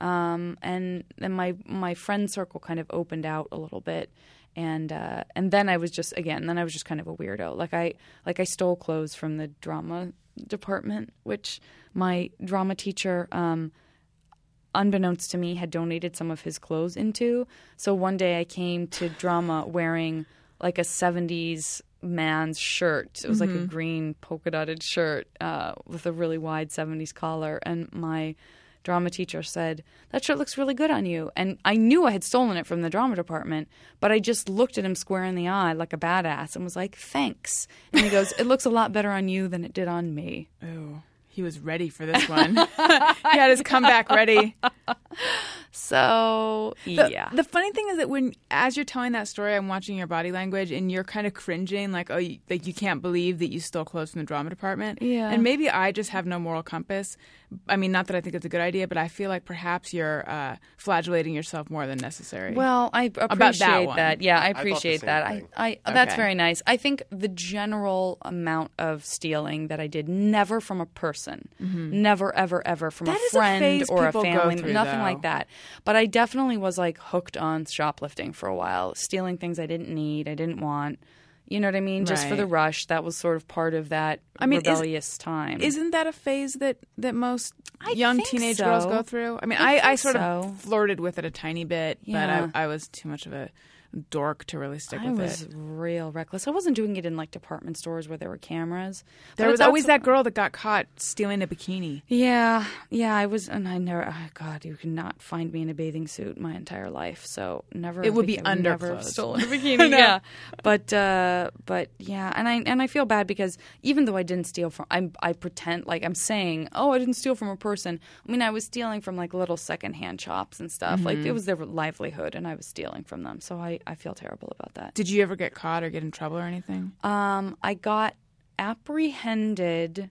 Um, and then my my friend circle kind of opened out a little bit, and uh, and then I was just again, then I was just kind of a weirdo. Like I like I stole clothes from the drama department, which my drama teacher. Um, unbeknownst to me, had donated some of his clothes into. So one day I came to drama wearing like a 70s man's shirt. It was like a green polka dotted shirt uh, with a really wide 70s collar. And my drama teacher said, That shirt looks really good on you. And I knew I had stolen it from the drama department, but I just looked at him square in the eye like a badass and was like, Thanks. And he goes, It looks a lot better on you than it did on me. he was ready for this one. he had his comeback ready. So, The, yeah. The funny thing is that when, as you're telling that story, I'm watching your body language, and you're kind of cringing, like, oh, you, like you can't believe that you stole clothes from the drama department. Yeah. And maybe I just have no moral compass. I mean, not that I think it's a good idea, but I feel like perhaps you're uh, flagellating yourself more than necessary. Well, I appreciate one. that. Yeah, I appreciate same that. I, thing. I that's Okay. very nice. I think the general amount of stealing that I did, never from a person, never, ever, ever from That a is a friend or a family, through, nothing though. like that. But I definitely was like hooked on shoplifting for a while, stealing things I didn't need, I didn't want. You know what I mean? Just for the rush. That was sort of part of that I mean, is- rebellious time. Isn't that a phase that that most I young teenage so. girls go through? I mean, I I, I, sort so. of flirted with it a tiny bit, Yeah. but I, I was too much of a dork to really stick I with was real reckless. I wasn't doing it in like department stores where there were cameras. There But was always that girl that got caught stealing a bikini. Yeah, yeah. I was, and I never. Oh God, you cannot find me in a bathing suit my entire life. So never. It would be underclothes. stolen a bikini. yeah, but uh, but yeah, and I and I feel bad because even though I didn't steal from, I I pretend like I'm saying, oh, I didn't steal from a person. I mean, I was stealing from like little secondhand shops and stuff. Like it was their livelihood, and I was stealing from them. So I I feel terrible about that. Did you ever get caught or get in trouble or anything? Um, I got apprehended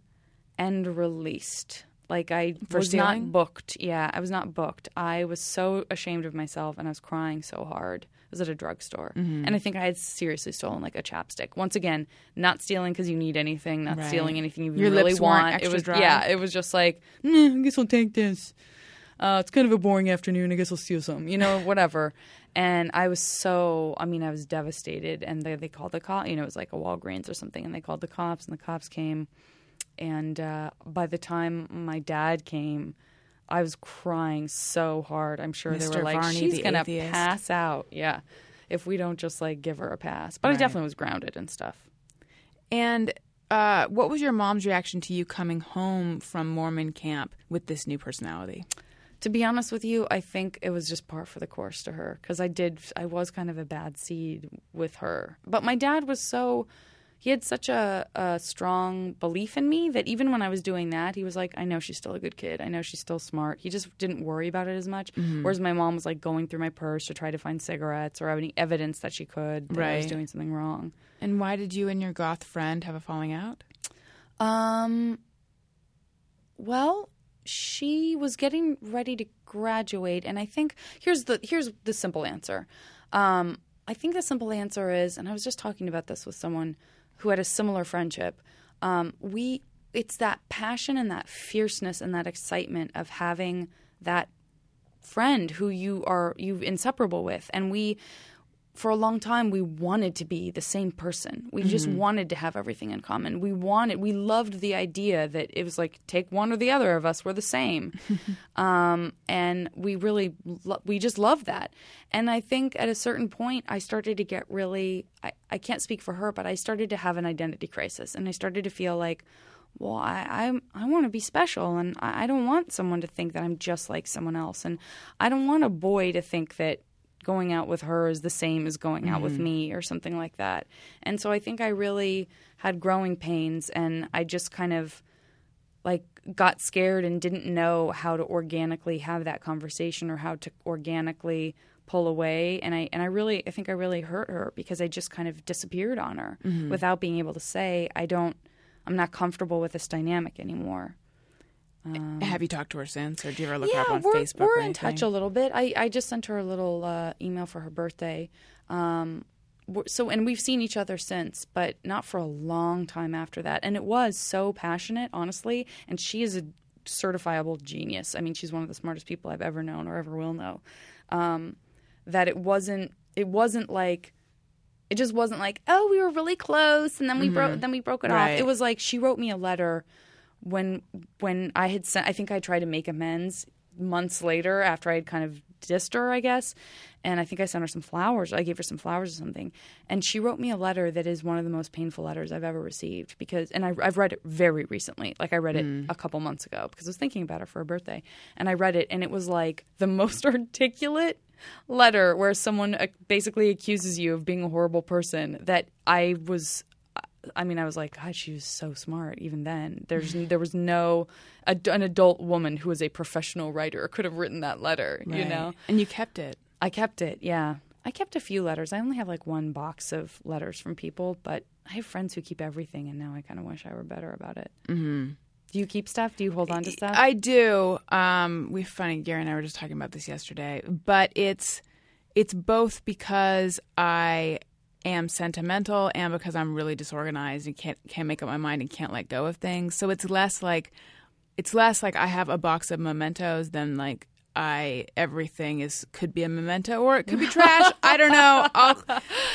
and released. Like I For was stealing? not booked. Yeah, I was not booked. I was so ashamed of myself and I was crying so hard. It was at a drugstore, Mm-hmm. and I think I had seriously stolen like a chapstick. Once again, not stealing because you need anything, not Right. stealing anything you Your really want. it was dry? yeah, it was just like, "Mm, I guess I'll take this. Uh, it's kind of a boring afternoon. I guess I'll steal some, you know, whatever. And I was so, I mean, I was devastated. And they, they called the cop, you know, it was like a Walgreens or something. And they called the cops, and the cops came. And uh, by the time my dad came, I was crying so hard. I'm sure they were like, Varney, she's going to pass out. Yeah. If we don't just like give her a pass. But I definitely was grounded and stuff. And uh, what was your mom's reaction to you coming home from Mormon camp with this new personality? To be honest with you, I think it was just par for the course to her because I did, I was kind of a bad seed with her. But my dad was so, he had such a, a strong belief in me that even when I was doing that, he was like, I know she's still a good kid. I know she's still smart. He just didn't worry about it as much. Whereas my mom was like going through my purse to try to find cigarettes or any evidence that she could that I was doing something wrong. And why did you and your goth friend have a falling out? Um, well, she was getting ready to graduate, and I think here's the here's the simple answer. Um, I think the simple answer is, and I was just talking about this with someone who had a similar friendship. Um, we it's that passion and that fierceness and that excitement of having that friend who you are you inseparable with, and we for a long time we wanted to be the same person. We just wanted to have everything in common. We wanted we loved the idea that it was like take one or the other of us we're the same. um, and we really lo- we just loved that. And I think at a certain point I started to get really I, I can't speak for her, but I started to have an identity crisis and I started to feel like well, I I, I want to be special, and I, I don't want someone to think that I'm just like someone else, and I don't want a boy to think that going out with her is the same as going out with mm-hmm. me or something like that. And so I think I really had growing pains, and I just kind of like got scared and didn't know how to organically have that conversation or how to organically pull away and I and I really I think I really hurt her because I just kind of disappeared on her mm-hmm. without being able to say I don't I'm not comfortable with this dynamic anymore. Have you talked to her since, or do you ever look her yeah, up on we're, Facebook? we're or in touch a little bit. I, I just sent her a little uh, email for her birthday. Um, so and we've seen each other since, but not for a long time after that. And it was so passionate, honestly. And she is a certifiable genius. I mean, she's one of the smartest people I've ever known or ever will know. Um, that it wasn't it wasn't like it just wasn't like oh we were really close and then we broke then we broke it Right. off. It was like she wrote me a letter when when I had sent I think I tried to make amends months later after I had kind of dissed her, I guess. And I think I sent her some flowers. I gave her some flowers or something. And she wrote me a letter that is one of the most painful letters I've ever received because and I, I've read it very recently. Like I read it a couple months ago because I was thinking about her for her birthday. And I read it and it was like the most articulate letter where someone uh, basically accuses you of being a horrible person that I was I mean, I was like, God, she was so smart. Even then, there's there was no a, an adult woman who was a professional writer could have written that letter. You know, and you kept it. I kept it. Yeah, I kept a few letters. I only have like one box of letters from people, but I have friends who keep everything, and now I kind of wish I were better about it. Mm-hmm. Do you keep stuff? Do you hold on to stuff? I do. Um, we funny. Gary and I were just talking about this yesterday, but it's it's both because I am sentimental and because I'm really disorganized and can't can't make up my mind and can't let go of things. So it's less like it's less like I have a box of mementos than like I everything is could be a memento or it could be trash. I don't know. I'll,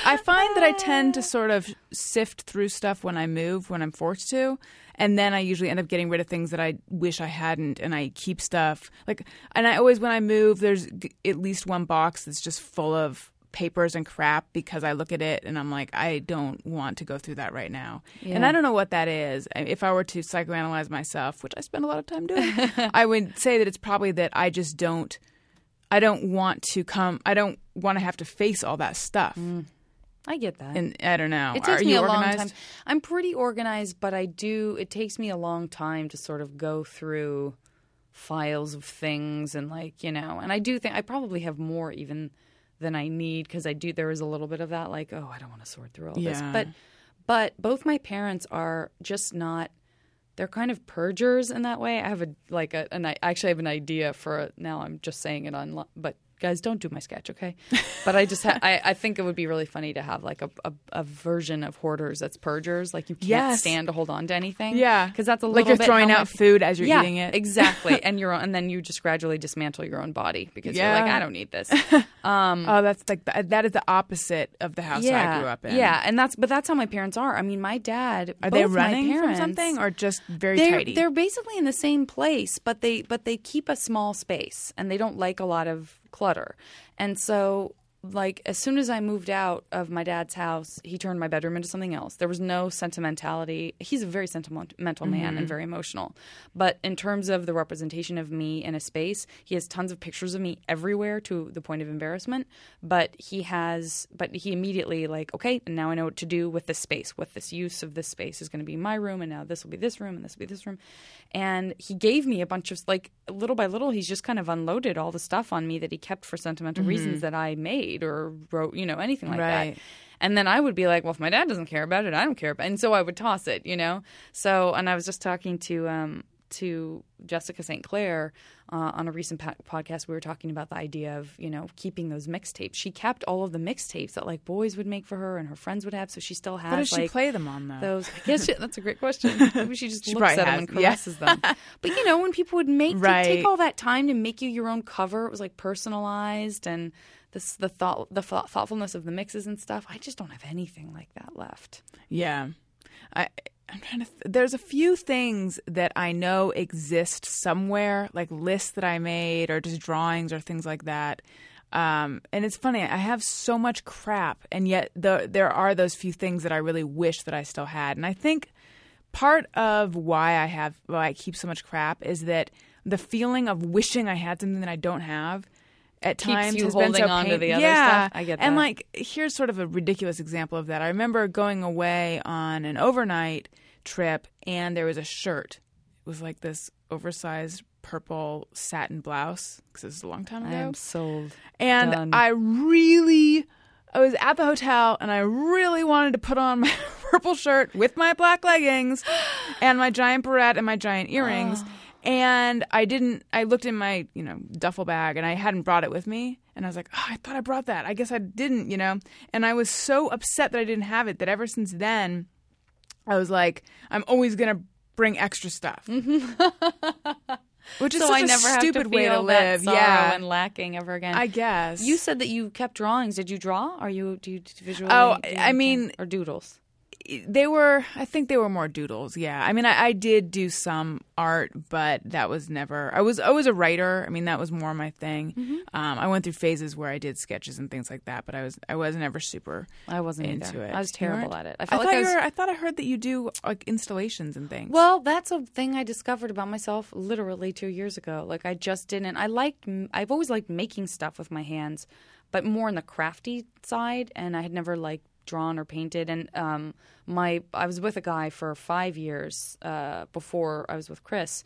I find that I tend to sort of sift through stuff when I move when I'm forced to, and then I usually end up getting rid of things that I wish I hadn't, and I keep stuff like. And I always when I move, there's at least one box that's just full of papers and crap because I look at it and I'm like, I don't want to go through that right now. And I don't know what that is. If I were to psychoanalyze myself, which I spend a lot of time doing, I would say that it's probably that I just don't. I don't want to come. I don't want to have to face all that stuff. Mm. I get that. And I don't know. It takes Are me you a organized? long time. I'm pretty organized, but I do. It takes me a long time to sort of go through files of things and like you know. And I do think I probably have more even than I need because I do. There is a little bit of that, like oh, I don't want to sort through all this. But but both my parents are just not. They're kind of purgers in that way. I have a like a an I actually have an idea for a, now. I'm just saying it on, but guys, don't do my sketch, okay? But I just ha- I, I think it would be really funny to have like a, a, a version of hoarders that's purgers. Like you can't Yes. stand to hold on to anything. Yeah. because that's a little Like you're throwing out food as you're yeah, eating it. exactly. and you're and then you just gradually dismantle your own body because you're like I don't need this. Um, oh, that's like the, that is the opposite of the house I grew up in. Yeah, and that's but that's how my parents are. I mean, my dad. Are they running from something or just very they're, tidy? They're basically in the same place, but they but they keep a small space and they don't like a lot of clutter. And so like as soon as I moved out of my dad's house, he turned my bedroom into something else. There was no sentimentality. He's a very sentimental man Mm-hmm. and very emotional. But in terms of the representation of me in a space, he has tons of pictures of me everywhere to the point of embarrassment. But he has, but he immediately like, okay, and now I know what to do with this space. With this use of this space is going to be my room, and now this will be this room, and this will be this room. And he gave me a bunch of like little by little, he's just kind of unloaded all the stuff on me that he kept for sentimental reasons that I made or wrote, you know, anything like Right. that. And then I would be like, well, if my dad doesn't care about it, I don't care about it. And so I would toss it, you know? So, and I was just talking to, um, to Jessica St. Clair uh, on a recent pa- podcast. We were talking about the idea of, you know, keeping those mixtapes. She kept all of the mixtapes that like boys would make for her and her friends would have. So she still has what does she play them on though? those. I guess she, that's a great question. Maybe she just She looks at them has, and yeah. caresses them. But you know, when people would make Right. take all that time to make you your own cover, it was like personalized and this the thought the thoughtfulness of the mixes and stuff. I just don't have anything like that left. Yeah. I I'm trying to th- there's a few things that I know exist somewhere, like lists that I made or just drawings or things like that. Um, and it's funny, I have so much crap, and yet the, there are those few things that I really wish that I still had. And I think part of why I have why I keep so much crap is that the feeling of wishing I had something that I don't have at times has been so holding on to pain- the other yeah. stuff. I get that. And like here's sort of a ridiculous example of that. I remember going away on an overnight trip and there was a shirt. It was like this oversized purple satin blouse because this is a long time I ago. am sold. And Done. I really, I was at the hotel and I really wanted to put on my purple shirt with my black leggings and my giant barrette and my giant earrings. Oh. And I didn't, I looked in my, you know, duffel bag and I hadn't brought it with me. And I was like, oh, I thought I brought that. I guess I didn't, you know? And I was so upset that I didn't have it that ever since then, I was like, I'm always going to bring extra stuff. Mm-hmm. Which is so such I a never stupid to way to live. yeah. and lacking ever again. I guess. You said that you kept drawings. Did you draw? Are you do you visually? Oh, I mean- or doodles. They were i think they were more doodles yeah i mean I, I did do some art but that was never i was i was a writer i mean that was more my thing Mm-hmm. um, i went through phases where i did sketches and things like that but i was i was never super I wasn't into either. it I was terrible at it. I I, felt thought like I you was. were, i thought i heard that you do like installations and things Well, that's a thing I discovered about myself literally two years ago. Like I just didn't. I liked. I've always liked making stuff with my hands, but more on the crafty side. And I had never like drawn or painted. And um, my I was with a guy for five years uh, before I was with Chris.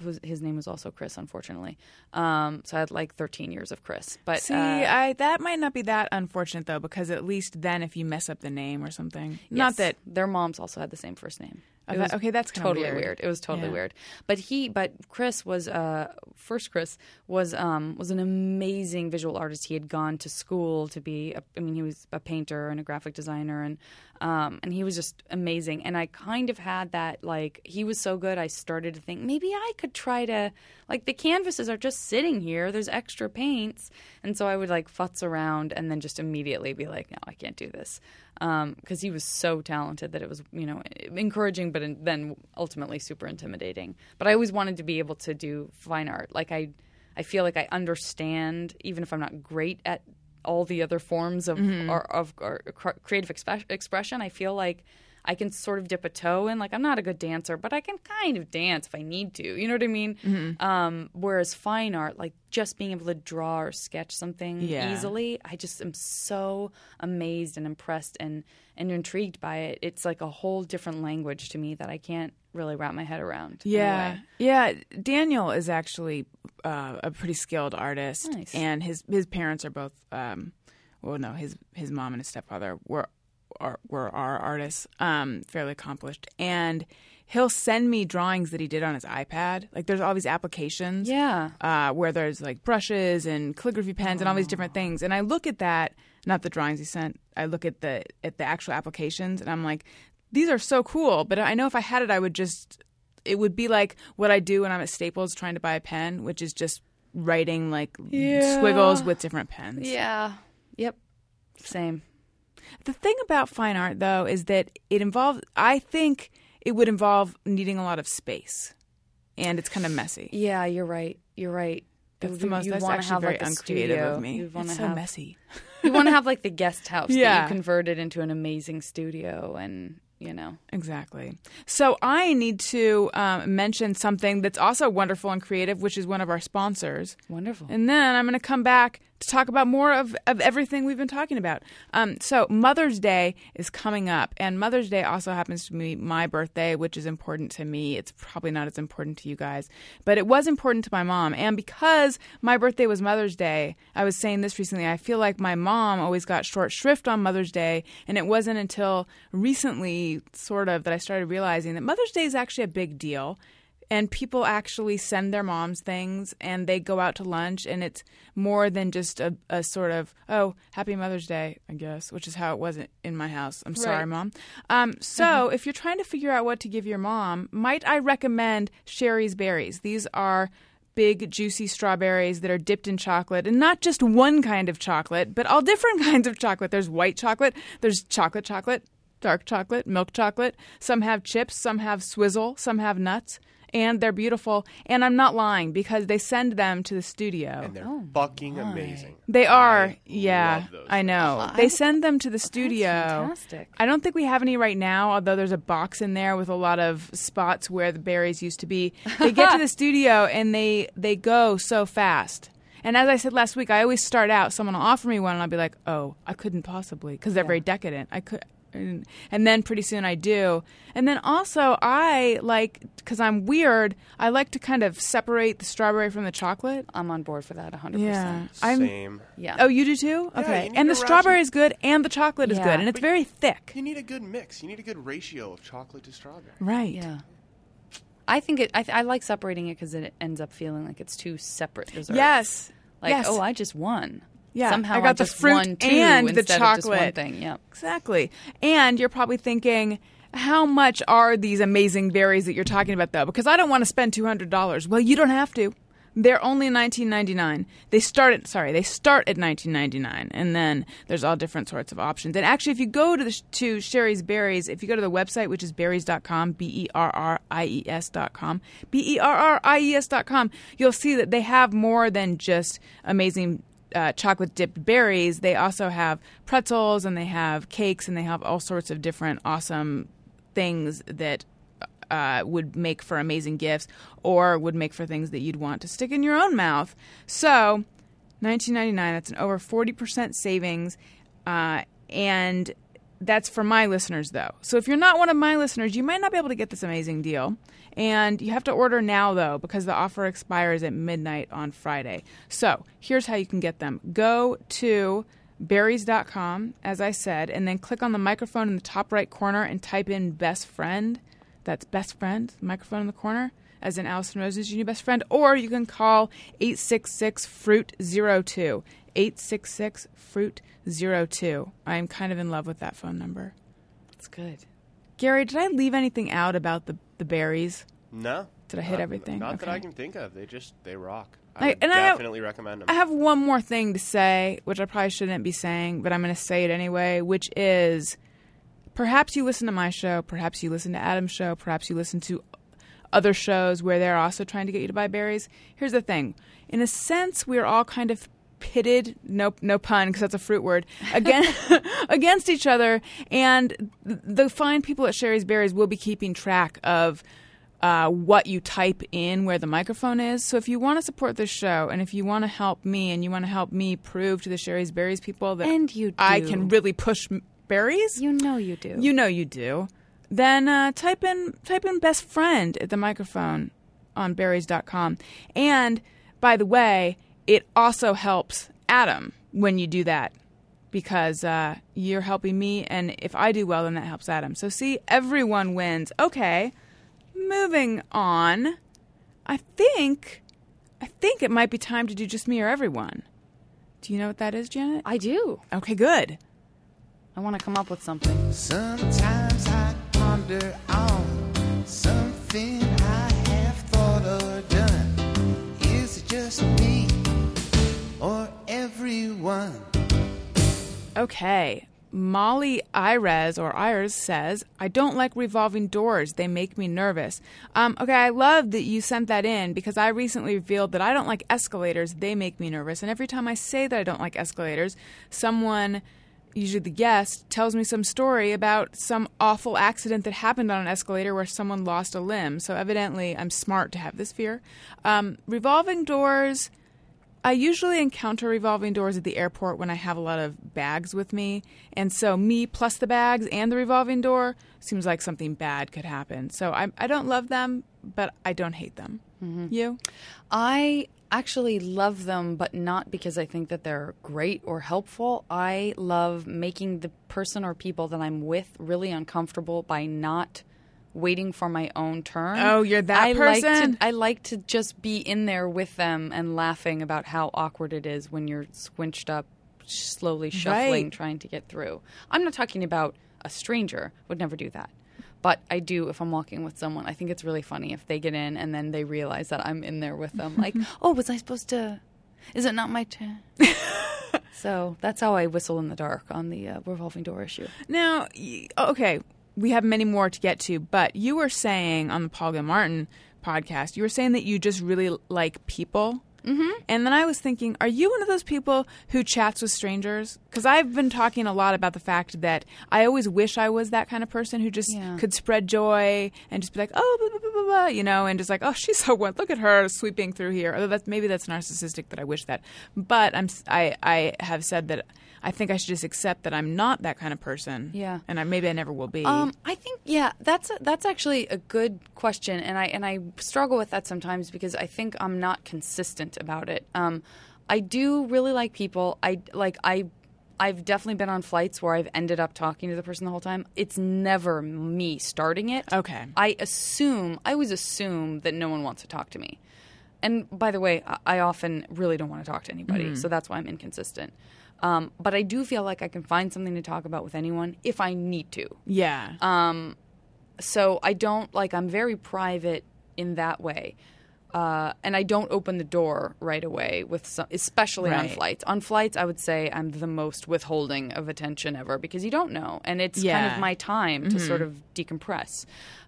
Whose, his name was also Chris, unfortunately. Um, so I had like 13 years of Chris. But see uh, i that might not be that unfortunate though because at least then if you mess up the name or something not that their moms also had the same first name. I thought, okay, that's totally weird. It was totally Yeah. weird. But he, but Chris was uh first. Chris was um was an amazing visual artist. He had gone to school to be. A, I mean, he was a painter and a graphic designer, and um and he was just amazing. And I kind of had that like he was so good. I started to think maybe I could try to like the canvases are just sitting here. There's extra paints, and so I would like futz around and then just immediately be like, no, I can't do this Um, because he was so talented that it was you know encouraging but in, then ultimately super intimidating. But i always wanted to be able to do fine art. Like i i feel like i understand even if i'm not great at all the other forms of mm-hmm. or, of or creative expe- expression i feel like I can sort of dip a toe in. Like I'm not a good dancer, but I can kind of dance if I need to. You know what I mean? Um, whereas fine art, like just being able to draw or sketch something Yeah. easily, I just am so amazed and impressed and and intrigued by it. It's like a whole different language to me that I can't really wrap my head around. Yeah, yeah. Daniel is actually uh, a pretty skilled artist, Nice. and his his parents are both. Um, well, no, his his mom and his stepfather were are, were our artists, um, fairly accomplished, and he'll send me drawings that he did on his iPad. Like there's all these applications, Yeah. uh, where there's like brushes and calligraphy pens and all these different things. And I look at that, not the drawings he sent. I look at the at the actual applications, and I'm like, these are so cool. But I know if I had it, I would just. It would be like what I do when I'm at Staples trying to buy a pen, which is just writing like squiggles with different pens. Yeah. Yep. Same. The thing about fine art, though, is that it involves. I think it would involve needing a lot of space, and it's kind of messy. Yeah, you're right. You're right. That's the most. you'd That's actually have, very like, uncreative studio. of me. You'd It's so have- messy. you want to have like the guest house that you converted into an amazing studio, and you know. Exactly. So I need to um, mention something that's also wonderful and creative, which is one of our sponsors. Wonderful. And then I'm going to come back to talk about more of, of everything we've been talking about. Um, so Mother's Day is coming up, and Mother's Day also happens to be my birthday, which is important to me. It's probably not as important to you guys, but it was important to my mom. And because my birthday was Mother's Day, I was saying this recently. I feel like my mom always got short shrift on Mother's Day, and it wasn't until recently, sort of, that I started realizing that Mother's Day is actually a big deal and people actually send their moms things and they go out to lunch and it's more than just a, a sort of oh happy mother's day i guess which is how it wasn't in my house. I'm sorry Right. mom. Um, so if you're trying to figure out what to give your mom might i recommend sherry's berries? These are big juicy strawberries that are dipped in chocolate and not just one kind of chocolate but all different kinds of chocolate. There's white chocolate there's chocolate chocolate dark chocolate milk chocolate. Some have chips some have swizzle some have nuts and they're beautiful. And I'm not lying because they send them to the studio. and they're fucking amazing. They are, I yeah. love those I know. they send them to the studio. fantastic. I don't think we have any right now, although there's a box in there with a lot of spots where the berries used to be. They get to the studio and they they go so fast. And as I said last week, I always start out. Someone will offer me one, and I'll be like, "Oh, I couldn't possibly," because they're very decadent. I could, and, and then pretty soon I do. And then also I like because I'm weird. I like to kind of separate the strawberry from the chocolate. I'm on board for that 100%. Yeah, I'm. Same. Yeah. Oh, you do too? Okay. you need and the to strawberry is good and the chocolate is good and it's But- very thick. You need a good mix. You need a good ratio of chocolate to strawberry. Right. Yeah. I think it. I, th- I like separating it because it ends up feeling like it's two separate desserts. Yes. Like yes. oh, I just won. Yeah, Somehow I got the fruit two and the one chocolate. thing. Yeah. Exactly. And you're probably thinking, how much are these amazing berries that you're talking about, though? Because I don't want to spend two hundred dollars. Well, you don't have to. They're only nineteen ninety nine. They start at sorry, they start at nineteen ninety nine, and then there's all different sorts of options. And actually, if you go to the to Shari's Berries, if you go to the website, which is berries.com, b e r r i e s dot com, b e r r i e s dot com, you'll see that they have more than just amazing uh, chocolate dipped berries, they also have pretzels and they have cakes and they have all sorts of different awesome things that uh, would make for amazing gifts or would make for things that you'd want to stick in your own mouth. So, 19.99. That's an over 40% savings, uh, and that's for my listeners though. So if you're not one of my listeners, you might not be able to get this amazing deal. And you have to order now though because the offer expires at midnight on Friday. So, here's how you can get them. Go to berries.com as I said and then click on the microphone in the top right corner and type in best friend That's best friend, microphone in the corner, as in Allison Rosen's your new best friend. Or you can call 866 Fruit 02. 866 Fruit 02. I'm kind of in love with that phone number. That's good. Gary, did I leave anything out about the, the berries? No. Did I hit Not- everything? Not that I can think of. They just they rock. I- I, and I have- definitely recommend them. I have one more thing to say, which I probably shouldn't be saying, but I'm going to say it anyway, which is perhaps you listen to my show, perhaps you listen to Adam's show, perhaps you listen to other shows where they're also trying to get you to buy berries. Here's the thing in a sense, we're all kind of pitted no no pun because that's a fruit word again against each other and the fine people at Shari's Berries will be keeping track of uh, what you type in where the microphone is. So if you want to support this show and if you want to help me and you want to help me prove to the Shari's Berries people that And you I can really push berries, You know you do. you know you do. Then uh, type in type in best friend at the microphone on berries.com. And by the way, it also helps Adam when you do that because uh, you're helping me, and if I do well, then that helps Adam. So see, everyone wins. Okay, moving on. I think I think it might be time to do just me or everyone. Do you know what that is, Janet? I do. Okay, good. I want to come up with something. Sometimes I ponder on something everyone? Okay. Molly Ires or Ayers says, I don't like revolving doors. They make me nervous. Um, okay, I love that you sent that in because I recently revealed that I don't like escalators. They make me nervous. And every time I say that I don't like escalators, someone, usually the guest, tells me some story about some awful accident that happened on an escalator where someone lost a limb. So evidently, I'm smart to have this fear. Um, revolving doors. I usually encounter revolving doors at the airport when I have a lot of bags with me. And so, me plus the bags and the revolving door seems like something bad could happen. So, I, I don't love them, but I don't hate them. Mm-hmm. You? I actually love them, but not because I think that they're great or helpful. I love making the person or people that I'm with really uncomfortable by not waiting for my own turn. Oh, you're that I Like person? to, I like to just be in there with them and laughing about how awkward it is when you're squinched up, slowly shuffling, Right. trying to get through. I'm not talking about a stranger. Would never do that. But I do if I'm walking with someone. I think it's really funny if they get in and then they realize that I'm in there with them. Like, oh, was I supposed to? Is it not my turn? so that's how I whistle in the dark on the uh, revolving door issue. Now, okay, we have many more to get to, but you were saying on the Paul Gilmartin podcast, you were saying that you just really like people. Mm-hmm. And then I was thinking, are you one of those people who chats with strangers? Because I've been talking a lot about the fact that I always wish I was that kind of person who just Yeah. could spread joy and just be like, oh, blah, blah, blah, blah, blah, you know, and just like, oh, she's so what? Look at her sweeping through here. Although that's maybe that's narcissistic that I wish that, but I'm I I have said that I think I should just accept that I'm not that kind of person. Yeah. and I maybe I never will be. Um, I think yeah, that's a, that's actually a good question, and I and I struggle with that sometimes because I think I'm not consistent about it. Um, I do really like people. I like I. I've definitely been on flights where I've ended up talking to the person the whole time. It's never me starting it. Okay. I assume I always assume that no one wants to talk to me. And by the way, I, I often really don't want to talk to anybody, so that's why I'm inconsistent. Um, but I do feel like I can find something to talk about with anyone if I need to yeah. Um, so I don't like I'm very private in that way. Uh, and I don't open the door right away with some, especially on flights. On flights, I would say I'm the most withholding of attention ever because you don't know, and it's kind Yeah. Mm-hmm. of my time to sort of decompress.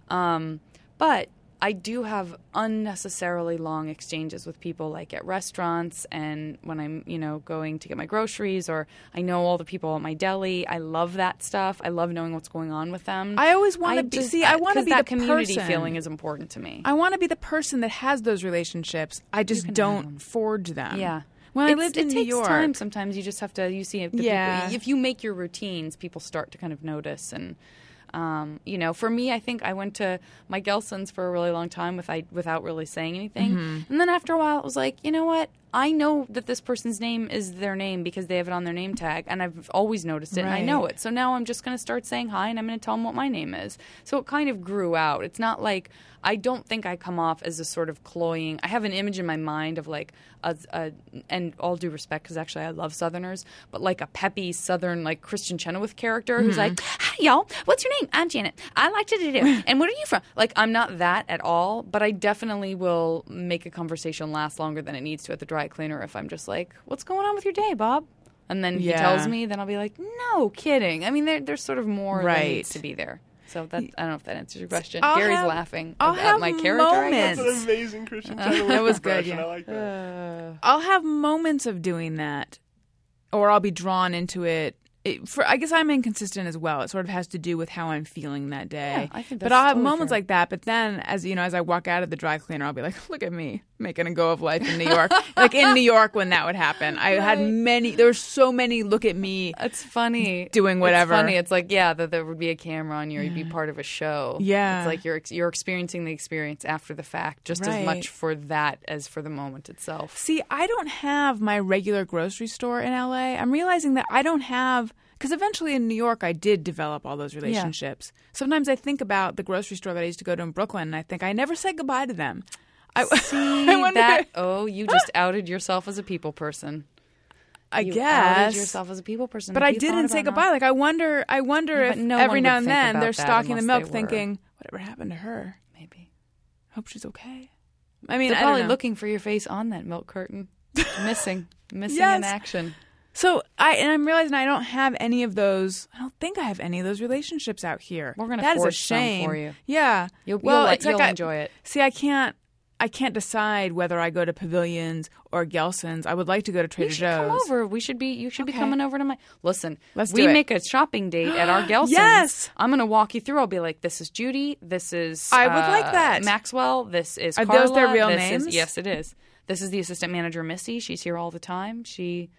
Um, but I do have unnecessarily long exchanges with people, like at restaurants and when I'm, you know, going to get my groceries, or I know all the people at my deli. I love that stuff. I love knowing what's going on with them. I always wanna be- just- see, I wanna 'cause be that the community person. feeling is important to me. I want to be the person that has those relationships. I just don't them. forge them. Yeah. When It's- I lived in New York, time. Sometimes you just have to. You see, Yeah. people, if you make your routines, people start to kind of notice. And Um, you know, for me, I think I went to my Gelson's for a really long time with I, without really saying anything. And then after a while, it was like, you know what? I know that this person's name is their name because they have it on their name tag, and I've always noticed it, and I know it. So now I'm just going to start saying hi, and I'm going to tell them what my name is. So it kind of grew out. It's not like I don't think I come off as a sort of cloying. I have an image in my mind of like a, a and all due respect, because actually I love Southerners, but like a peppy Southern like Kristin Chenoweth character who's like, mm-hmm. "Hi y'all, what's your name? I'm Janet. I like to do, and where are you from?" Like I'm not that at all, but I definitely will make a conversation last longer than it needs to at the dry cleaner if I'm just like, "What's going on with your day, Bob?" And then he tells me, then I'll be like, "No kidding." I mean, there, there's sort of more that Right. needs to be there. So that I don't know if that answers your question. I'll Gary's have- laughing I'll at have my character. I guess. moments. That's an amazing Kristin uh, Chenoweth That was good, yeah. I like that. Uh, I'll have moments of doing that, or I'll be drawn into it. It, for I guess I'm inconsistent as well. It sort of has to do with how I'm feeling that day. Yeah, I think but I'll have totally moments fair. like that. But then, as you know, as I walk out of the dry cleaner, I'll be like, "Look at me making a go of life in New York." like in New York when that would happen, I had many. There were so many. Look at me. It's funny Doing whatever. It's funny. It's like yeah, that there would be a camera on you. or You'd be part of a show. Yeah. it's like you're you're experiencing the experience after the fact, just as much for that as for the moment itself. See, I don't have my regular grocery store in LA. I'm realizing that I don't have because eventually in New York I did develop all those relationships. Sometimes I think about the grocery store that I used to go to in Brooklyn, and I think I never said goodbye to them. I, See I wonder. that? Oh, you just outed yourself as a people person. I You guess. outed yourself as a people person. but I didn't say goodbye. not- Like I wonder. I wonder Yeah, if no every now and then they're stocking the milk, thinking, "Whatever happened to her? Maybe Hope she's okay." I mean, they're I probably looking for your face on that milk curtain, missing, missing Yes. in action. So I and I'm realizing I don't have any of those. I don't think I have any of those relationships out here. We're gonna That is a forge shame for you. Yeah. You'll- well, you'll it's like you'll I- enjoy it. See, I can't. I can't decide whether I go to Pavilions or Gelson's. I would like to go to Trader You Joe's. come over. We should be. You should be coming over to my. Listen, Let's we make a shopping date at our Gelson's. Yes! I'm going to walk you through. I'll be like, "This is Judy. This is. I would uh, like that. Maxwell. This is. Are those their real this names? Is, yes, it is. This is the assistant manager, Missy. She's here all the time. She.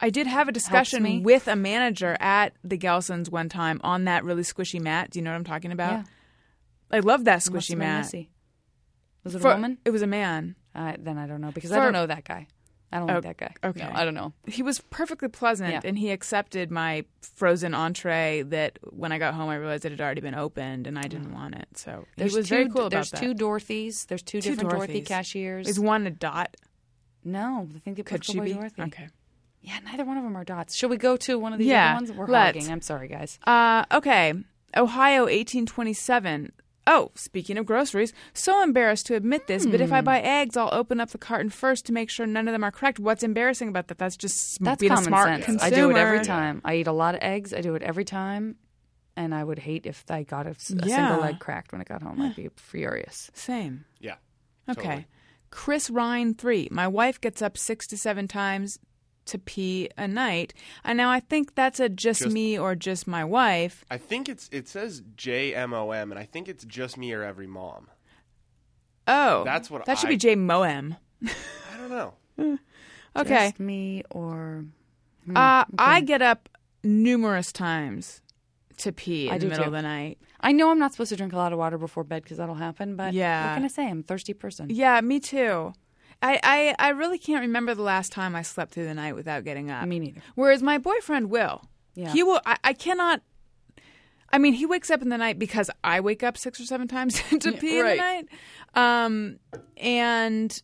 I did have a discussion with a manager at the Gelson's one time on that really squishy mat. Do you know what I'm talking about? Yeah. I love that squishy mat. Missy. Was it For- a woman? It was a man. Uh, then I don't know because I don't know that guy. I don't Oh, like that guy. okay. No, I don't know. He was perfectly pleasant, Yeah. and he accepted my frozen entree. That when I got home, I realized it had already been opened, and I didn't want it. So There's he was two, very cool about There's that. two Dorothy's. There's two, Two different Dorothy cashiers. Is one a dot? no, I think they Could she go by be? Dorothy. Okay. Yeah, neither one of them are dots. Should we go to one of these Yeah, other ones? We're let's. hogging. I'm sorry, guys. Uh, okay. Ohio, 1827. Oh, speaking of groceries, so embarrassed to admit this, but if Hmm. I buy eggs, I'll open up the carton first to make sure none of them are correct. What's embarrassing about that? That's just sm- That's being common a smart sense. consumer. I do it every time. I eat a lot of eggs. I do it every time. And I would hate if I got a, s- a Yeah. single egg cracked when I got home. I'd be furious. Same. Yeah. Okay. Totally. Chris Ryan, three. My wife gets up six to seven times to pee a night. And now I think that's a just, Just- me or just my wife. I think it's it says J M O M, and I think it's just me or every mom. Oh. That's what That should I- be J Moem. I don't know. Okay. Just me or. Uh, I get up numerous times to pee in I the do middle too. of the night. I know I'm not supposed to drink a lot of water before bed because that'll happen, but Yeah. what can I say? I'm a thirsty person. Yeah, me too. I, I, I really can't remember the last time I slept through the night without getting up. Me neither. Whereas my boyfriend will. Yeah. He will. I, I cannot. I mean, he wakes up in the night because I wake up six or seven times to pee in the night. Um, and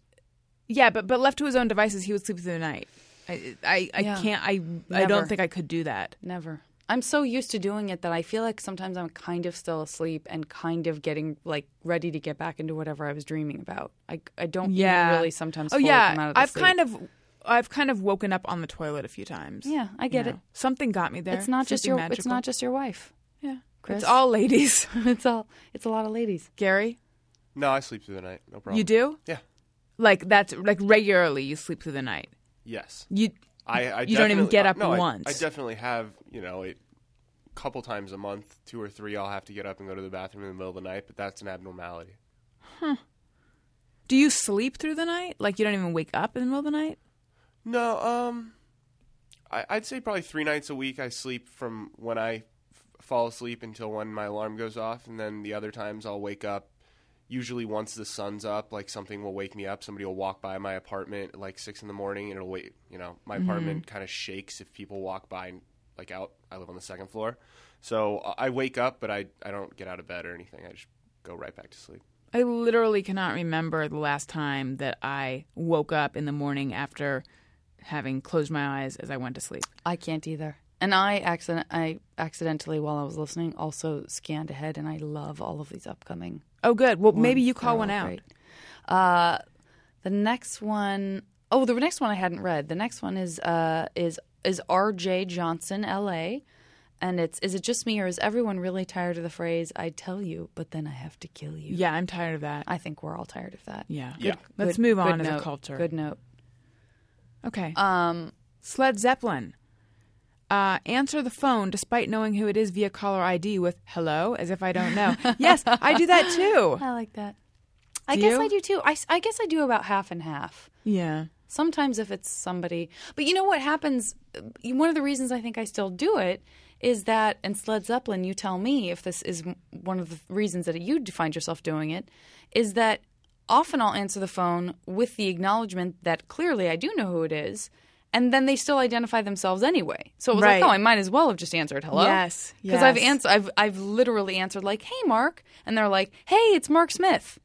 yeah, but but left to his own devices, he would sleep through the night. I I, I Yeah. can't. I I don't think I could do that. Never. I'm so used to doing it that I feel like sometimes I'm kind of still asleep and kind of getting like ready to get back into whatever I was dreaming about. I, I don't Yeah. really sometimes Oh fully yeah, come out of the I've sleep. kind of. I've kind of woken up on the toilet a few times. Yeah, I get You it. Something got me there. It's not just Something your it's not just your wife. Yeah, Chris. it's all ladies. it's all it's a lot of ladies. Gary, No, I sleep through the night. No problem. you do Yeah. like that's like regularly. You sleep through the night. Yes. You I, I You don't even get up no, once. I, definitely have, you know, a couple times a month, two or three, I'll have to get up and go to the bathroom in the middle of the night, but that's an abnormality. do you sleep through the night? Like you don't even wake up in the middle of the night? No, um, I, I'd say probably three nights a week I sleep from when I f- fall asleep until when my alarm goes off, and then the other times I'll wake up. Usually, once the sun's up, like something will wake me up. Somebody will walk by my apartment at like six in the morning, and it'll wait. You know, my apartment kind of shakes if people walk by, like out. I live on the second floor, so I wake up, but I I don't get out of bed or anything. I just go right back to sleep. I literally cannot remember the last time that I woke up in the morning after having closed my eyes as I went to sleep. I can't either. And I accident I accidentally while I was listening also scanned ahead and I love all of these upcoming Oh, good. Well, maybe you call They're one all out. Uh, the next one oh the next one I hadn't read. The next one is uh, is is R.J. Johnson, L.A. And it's is it just me or is everyone really tired of the phrase "I tell you, but then I have to kill you"? Yeah, I'm tired of that. I think we're all tired of that. yeah. Yeah. Let's Good- move on to note. a culture. Good note. Okay. Um, Sled Zeppelin. Uh, answer the phone despite knowing who it is via caller ID with hello, as if I don't know. yes, I do that too. I like that. I guess you? I do too. I, I guess I do about half and half. Yeah. Sometimes if it's somebody, but you know what happens? One of the reasons I think I still do it is that, and Sled Zeppelin, you tell me if this is one of the reasons that you find yourself doing it, is that often I'll answer the phone with the acknowledgement that clearly I do know who it is, and then they still identify themselves anyway. So it was Right. like, oh, I might as well have just answered hello. Yes, because I've answered, I've I've literally answered like, hey, Mark, and they're like, hey, it's Mark Smith.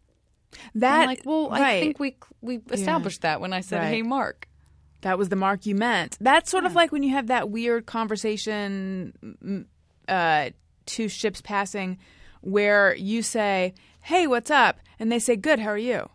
That I'm like, well, I think we we established that when I said, Right. hey, Mark. that was the mark you meant. That's sort of like when you have that weird conversation, uh, two ships passing, where you say, "Hey, what's up?" and they say, "Good, how are you?"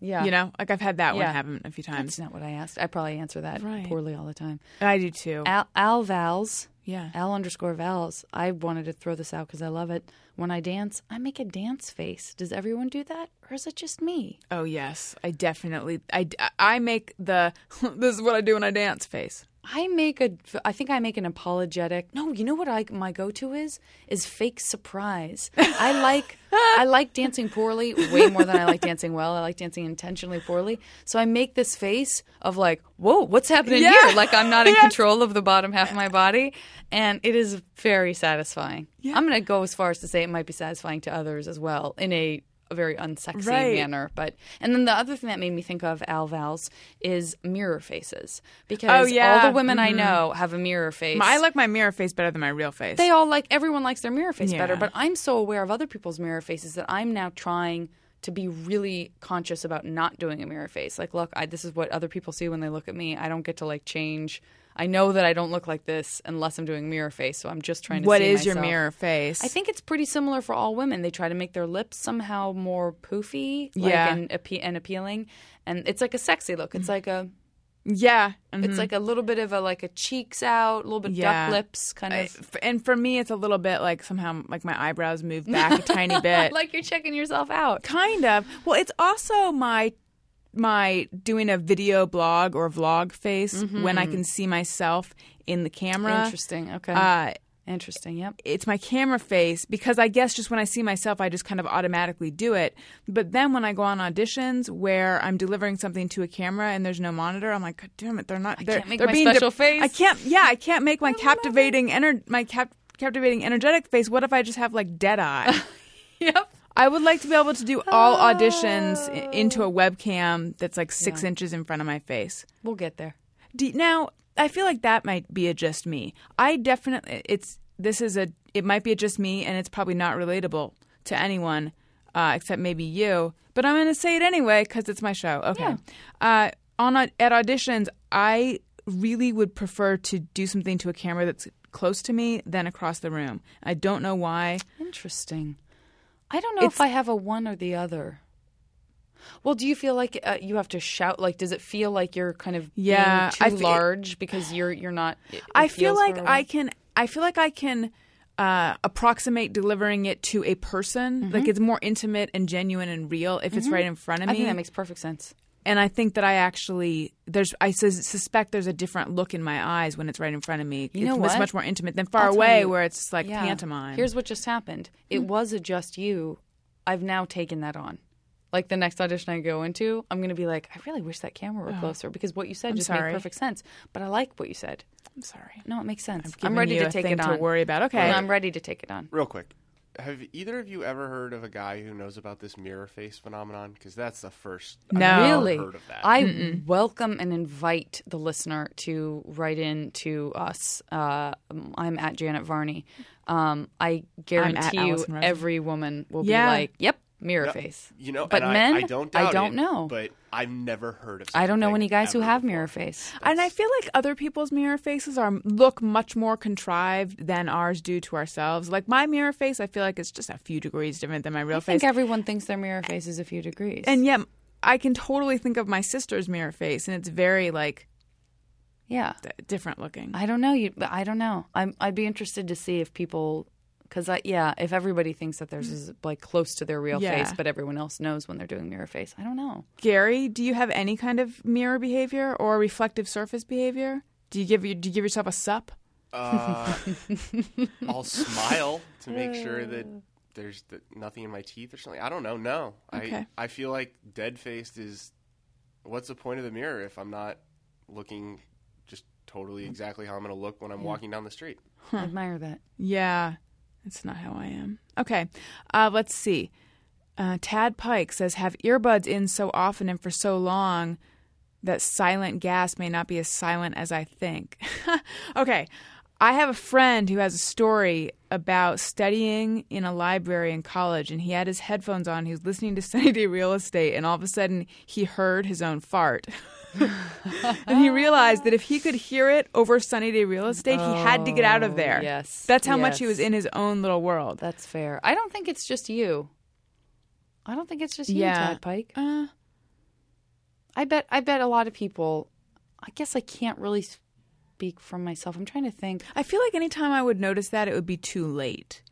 Yeah. You know, like I've had that one Yeah. happen a few times. That's not what I asked. I probably answer that Right. poorly all the time. I do too. Al, Al Vals. Yeah. Al underscore Vals. I wanted to throw this out because I love it. When I dance, I make a dance face. Does everyone do that? Or is it just me? Oh yes, I definitely. I, I make the this is what I do when I dance face. I make a. I think I make an apologetic. No, you know what I my go to is is fake surprise. I like I like dancing poorly way more than I like dancing well. I like dancing intentionally poorly. So I make this face of like, whoa, what's happening Yeah. here? Like I'm not in control of the bottom half of my body, and it is very satisfying. I'm going to go as far as to say it might be satisfying to others as well in a. A very unsexy Right. manner, but and then the other thing that made me think of Al Vals is mirror faces because Oh, yeah. all the women I mm-hmm. know have a mirror face. I like my mirror face better than my real face. They all like everyone likes their mirror face better, but I'm so aware of other people's mirror faces that I'm now trying to be really conscious about not doing a mirror face. Like, look, I, this is what other people see when they look at me. I don't get to like change. I know that I don't look like this unless I'm doing mirror face, so I'm just trying to. what is your mirror face? I think it's pretty similar for all women. They try to make their lips somehow more poofy, like, Yeah. and, and appealing, and it's like a sexy look. It's like a yeah. mhm. it's like a little bit of a like a cheeks out, a little bit Yeah. duck lips, kind of. f- and for me, it's a little bit like somehow like my eyebrows move back a tiny bit. like you're checking yourself out. kind of. Well, it's also my my doing a video blog or vlog face when I can see myself in the camera. Interesting. Okay. Uh, Interesting. Yep. it's my camera face because I guess just when I see myself, I just kind of automatically do it. But then when I go on auditions where I'm delivering something to a camera and there's no monitor, I'm like, God damn it, they're not. I they're, can't make they're my being special face. I can't. Yeah, I can't make my captivating ener- my cap- captivating energetic face. What if I just have like dead eye? Yep. I would like to be able to do all auditions i- into a webcam that's like six inches in front of my face. We'll get there. Do, now, I feel like that might be a just me. I definitely it's this is a it might be a just me, and it's probably not relatable to anyone uh, except maybe you. But I'm going to say it anyway because it's my show. Okay. Uh, on au- at auditions, I really would prefer to do something to a camera that's close to me than across the room. I don't know why. Interesting. I don't know if I have a one or the other. Well, do you feel like uh, you have to shout? Like, does it feel like you're kind of Yeah, too fe- large because you're you're not? it- it I feel like I can. I feel like I can uh, approximate delivering it to a person. Like it's more intimate and genuine and real if it's right in front of me. I think that makes perfect sense. And I think that I actually there's I sus- suspect there's a different look in my eyes when it's right in front of me. You know it's what? much more intimate than far I'll away you. where it's like Yeah. pantomime. Here's what just happened. It hmm. was a just you. I've now taken that on. Like the next audition I go into, I'm going to be like, I really wish that camera were oh. closer because what you said just Oh. sorry. made perfect sense. But I like what you said. I'm sorry. No, it makes sense. given I'm ready you to a take thing it to on. worry about. Okay. I'm ready to take it on. Real quick, have either of you ever heard of a guy who knows about this mirror face phenomenon? Because that's the first. I've No. Really? heard of that. I welcome and invite the listener to write in to us. Uh, I'm at Janet Varney. Um, I guarantee you, Allison every woman will Yeah. be like, "Yep, mirror face." you know, but and men, I, I don't. Doubt don't it, know. But I've never heard of. I don't know thing any guys who have before. mirror face. And I feel like other people's mirror faces are look much more contrived than ours do to ourselves. Like my mirror face, I feel like it's just a few degrees different than my real I face. I think everyone thinks their mirror face is a few degrees. and yet, I can totally think of my sister's mirror face, and it's very like yeah, d- different looking. I don't know you, I don't know. I'm, I'd be interested to see if people, because yeah, if everybody thinks that theirs mm. is like close to their real Yeah. face, but everyone else knows when they're doing mirror face. I don't know. Gary, do you have any kind of mirror behavior or reflective surface behavior? Do you give you do you give yourself a sup? Uh, I'll smile to make sure that uh. there's th- nothing in my teeth or something. I don't know. No, Okay. I I feel like dead faced is. What's the point of the mirror if I'm not looking just totally mm. exactly how I'm going to look when I'm walking down the street? I admire that. Yeah, that's not how I am. Okay, uh, let's see. Uh, Tad Pike says, "Have earbuds in so often and for so long that silent gas may not be as silent as I think." okay, I have a friend who has a story about studying in a library in college, and he had his headphones on. He was listening to Sunny Day Real Estate, and all of a sudden he heard his own fart. and he realized that if he could hear it over Sunny Day Real Estate, he had to get out of there. yes, That's how much he was in his own little world. That's fair. I don't think it's just you. I don't think it's just you, Yeah. Tad Pike. Uh, I bet. I bet a lot of people. I guess I can't really speak from myself. I'm trying to think. I feel like anytime I would notice that, it would be too late.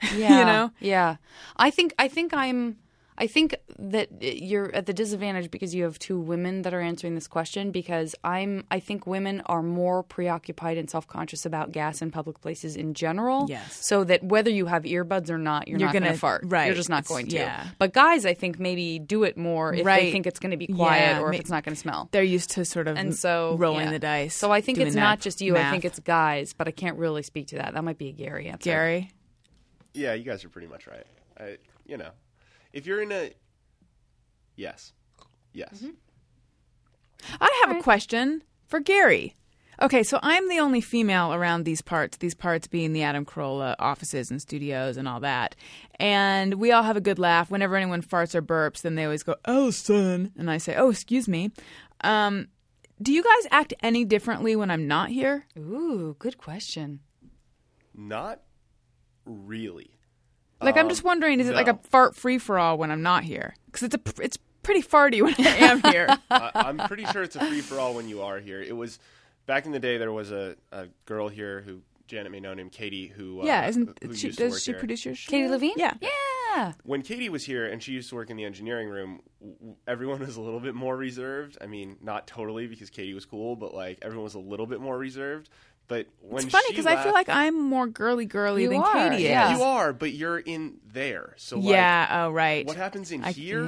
Yeah, you know? Yeah, I think. I think I'm. I think that you're at the disadvantage because you have two women that are answering this question. Because I'm. I think women are more preoccupied and self-conscious about gas in public places in general. Yes. So that whether you have earbuds or not, you're, You're not going to fart. right. You're just not It's- going to. yeah. But guys, I think maybe do it more if they think it's going to be quiet Yeah, or if it's not going to smell. They're used to sort of and so rolling yeah. the dice. So I think it's not just you. I think it's guys, but I can't really speak to that. That might be a Gary answer. Gary. Yeah, you guys are pretty much right. I, you know, if you're in a yes, yes, I have a question for Gary. Okay, so I'm the only female around these parts, these parts being the Adam Carolla offices and studios and all that. And we all have a good laugh. Whenever anyone farts or burps, then they always go, Allison. And I say, oh, excuse me. Um, do you guys act any differently when I'm not here? Ooh, good question. not really. Like, I'm just wondering, is it like a fart free for all when I'm not here? Because it's, a, it's pretty farty when I am here. I, I'm pretty sure it's a free for all when you are here. It was back in the day. There was a, a girl here who Janet may know named Katie who uh, yeah, isn't who she? used to Does work she here. produce your show? Katie Levine? Yeah. Yeah. when Katie was here and she used to work in the engineering room, w- w- everyone was a little bit more reserved. I mean, not totally because Katie was cool, but like everyone was a little bit more reserved. But when It's funny because I feel like I'm more girly girly You than are, Katie is. yeah. you are, but you're in there. So like, Yeah. Oh, right. what happens in I- here?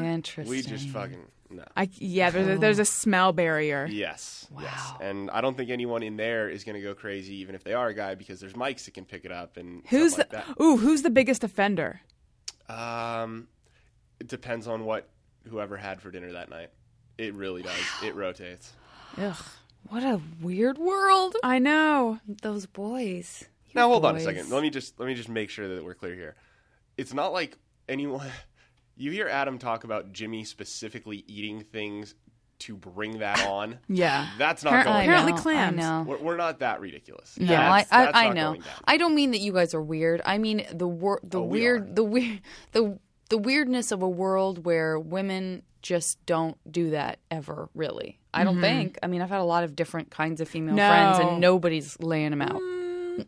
We just fucking no. I yeah. There's a, there's a smell barrier. Yes. Yes. Wow. And I don't think anyone in there is going to go crazy, even if they are a guy, because there's mics that can pick it up and Who's stuff the like ooh? Who's the biggest offender? Um, it depends on what whoever had for dinner that night. It really does. It rotates. Ugh. What a weird world. I know. Those boys. You Now hold on a second. Let me just let me just make sure that we're clear here. It's not like anyone. You hear Adam talk about Jimmy specifically eating things to bring that on. Yeah. That's not Appar- going apparently down. clams. I know. We're, we're not that ridiculous. No, That's- I, that's I, I know. going down. I don't mean that you guys are weird. I mean the wor- the Oh, weird, are. the weird, the the weirdness of a world where women just don't do that ever. Really, I don't think. I mean, I've had a lot of different kinds of female No. friends, and nobody's laying them out.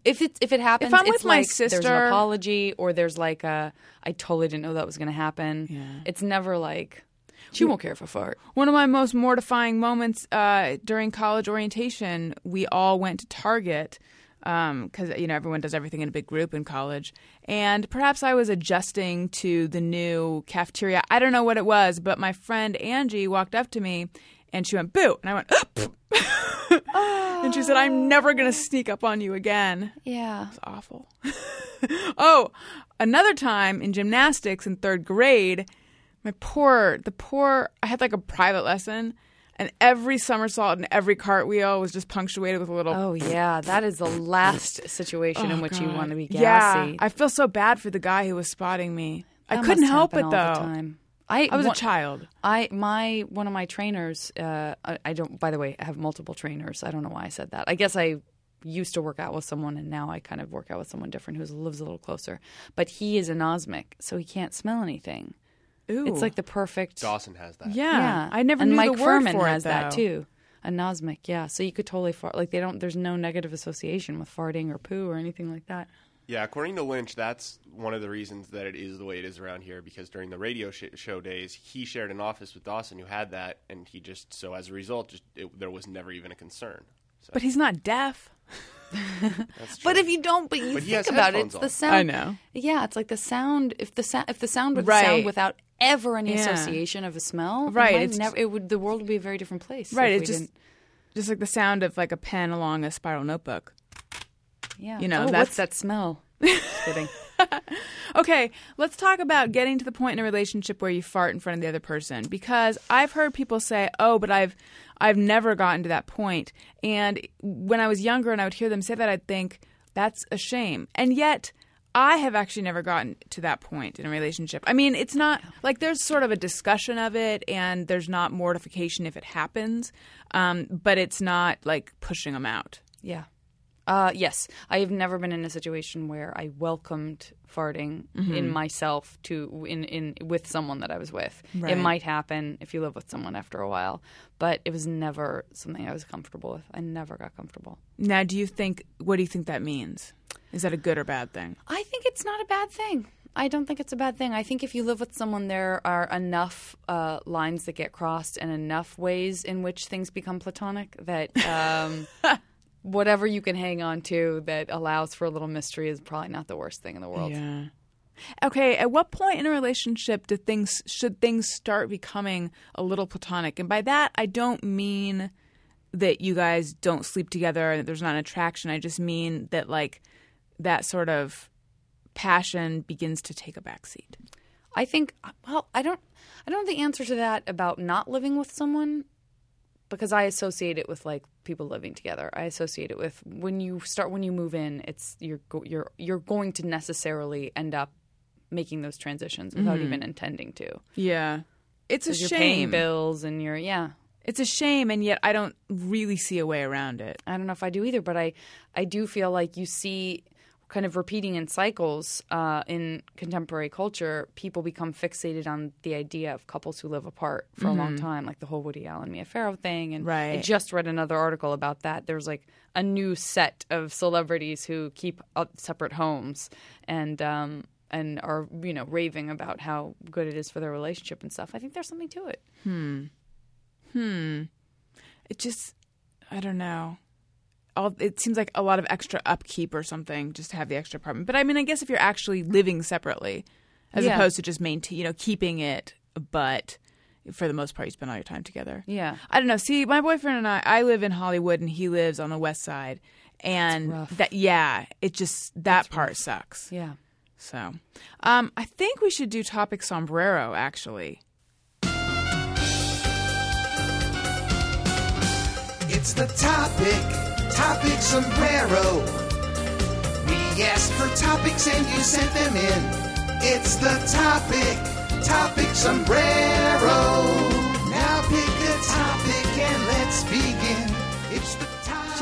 If it if it happens, If I'm with my sister, there's an apology, or there's like a I totally didn't know that was going to happen. Yeah. It's never like she won't care if I fart. One of my most mortifying moments uh, during college orientation, we all went to Target Um, because you know everyone does everything in a big group in college, and perhaps I was adjusting to the new cafeteria. I don't know what it was, but my friend Angie walked up to me and she went boo, and I went. Oop. And she said, "I'm never going to oh. sneak up on you again." Yeah. It's awful. oh, another time in gymnastics in third grade, my poor, the poor, I had like a private lesson, and every somersault and every cartwheel was just punctuated with a little. Oh yeah, that is the last situation in Oh, which you want to be Yeah, gassy. I feel so bad for the guy who was spotting me. I couldn't help it though. I, I was one- a child. I my one of my trainers. Uh, I, I don't. By the way, I have multiple trainers. I don't know why I said that. I guess I used to work out with someone, and now I kind of work out with someone different who lives a little closer. But he is anosmic, so he can't smell anything. Ooh, It's like the perfect. Dawson has that. yeah. Yeah, I never and knew Mike the word Furman for has it, that though. too. Anosmic, yeah. So you could totally fart. Like they don't. There's no negative association with farting or poo or anything like that. Yeah, according to Lynch, that's one of the reasons that it is the way it is around here. Because during the radio sh- show days, he shared an office with Dawson, who had that, and he just so as a result, just it, there was never even a concern. So But he's not deaf. that's true. But if you don't, but you But think about it, headphones it's the sound. I know. Yeah, it's like the sound. If the sound, if the sound were the Right. sound without ever any Yeah. association of a smell, Right, it's- never. It would. The world would be a very different place. Right. It's just didn't- just like the sound of like a pen along a spiral notebook. yeah. you know, oh, that's- that smell? Just kidding. Okay, let's talk about getting to the point in a relationship where you fart in front of the other person because I've heard people say, "Oh, but I've I've never gotten to that point." And when I was younger and I would hear them say that, I'd think that's a shame. And yet, I have actually never gotten to that point in a relationship. I mean, it's not like there's sort of a discussion of it and there's not mortification if it happens, um, but it's not like pushing them out. Yeah. Uh, yes, I have never been in a situation where I welcomed farting Mm-hmm. in myself to in in with someone that I was with. Right. It might happen if you live with someone after a while, but it was never something I was comfortable with. I never got comfortable. Now, do you think what do you think that means? Is that a good or bad thing? I think it's not a bad thing. I don't think it's a bad thing. I think if you live with someone, there are enough uh, lines that get crossed and enough ways in which things become platonic that um, whatever you can hang on to that allows for a little mystery is probably not the worst thing in the world. Yeah. Okay, at what point in a relationship do things should things start becoming a little platonic? And by that I don't mean that you guys don't sleep together and that there's not an attraction. I just mean that like that sort of passion begins to take a backseat. I think well, I don't I don't know the answer to that about not living with someone because I associate it with like people living together. I associate it with when you start when you move in, it's you're go, you're you're going to necessarily end up making those transitions without mm-hmm. even intending to. Yeah. It's a 'Cause You're paying shame. bills and you're yeah. It's a shame and yet I don't really see a way around it. I don't know if I do either, but I I do feel like you see kind of repeating in cycles uh, in contemporary culture. People become fixated on the idea of couples who live apart for a long time, like the whole Woody Allen Mia Farrow thing. And I just read another article about that. There's like a new set of celebrities who keep separate homes and. Um, and are you know raving about how good it is for their relationship and stuff. I think there's something to it. Hmm. Hmm. It just I don't know. All it seems like a lot of extra upkeep or something just to have the extra apartment. But I mean, I guess if you're actually living separately, as Yeah. opposed to just maintain, you know, keeping it, but for the most part, you spend all your time together. Yeah. I don't know. See, my boyfriend and I, I live in Hollywood, and he lives on the West Side, and that yeah, it just that part sucks. Yeah. So, um, I think we should do topic sombrero actually. It's the topic, topic sombrero. We asked for topics and you sent them in. It's the topic, topic sombrero. Now pick a topic and let's begin.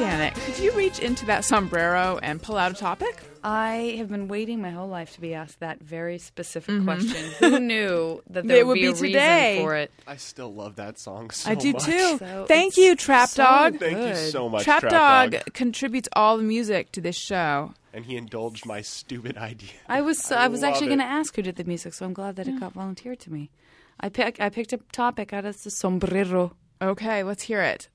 It's the topic. Janet, could you reach into that sombrero and pull out a topic? I have been waiting my whole life to be asked that very specific mm-hmm. question. Who knew that there It would be, be a reason today. for it? I still love that song so much. I do much. too. So Thank you, Trap so Dog. Thank you so much, Trap, Trap, Dog, Dog. contributes all the music to this show. And he indulged my stupid idea. I was I, was actually going to ask who did the music, so I'm glad that it got volunteered to me. I pick I picked a topic out of the sombrero. Okay, let's hear it.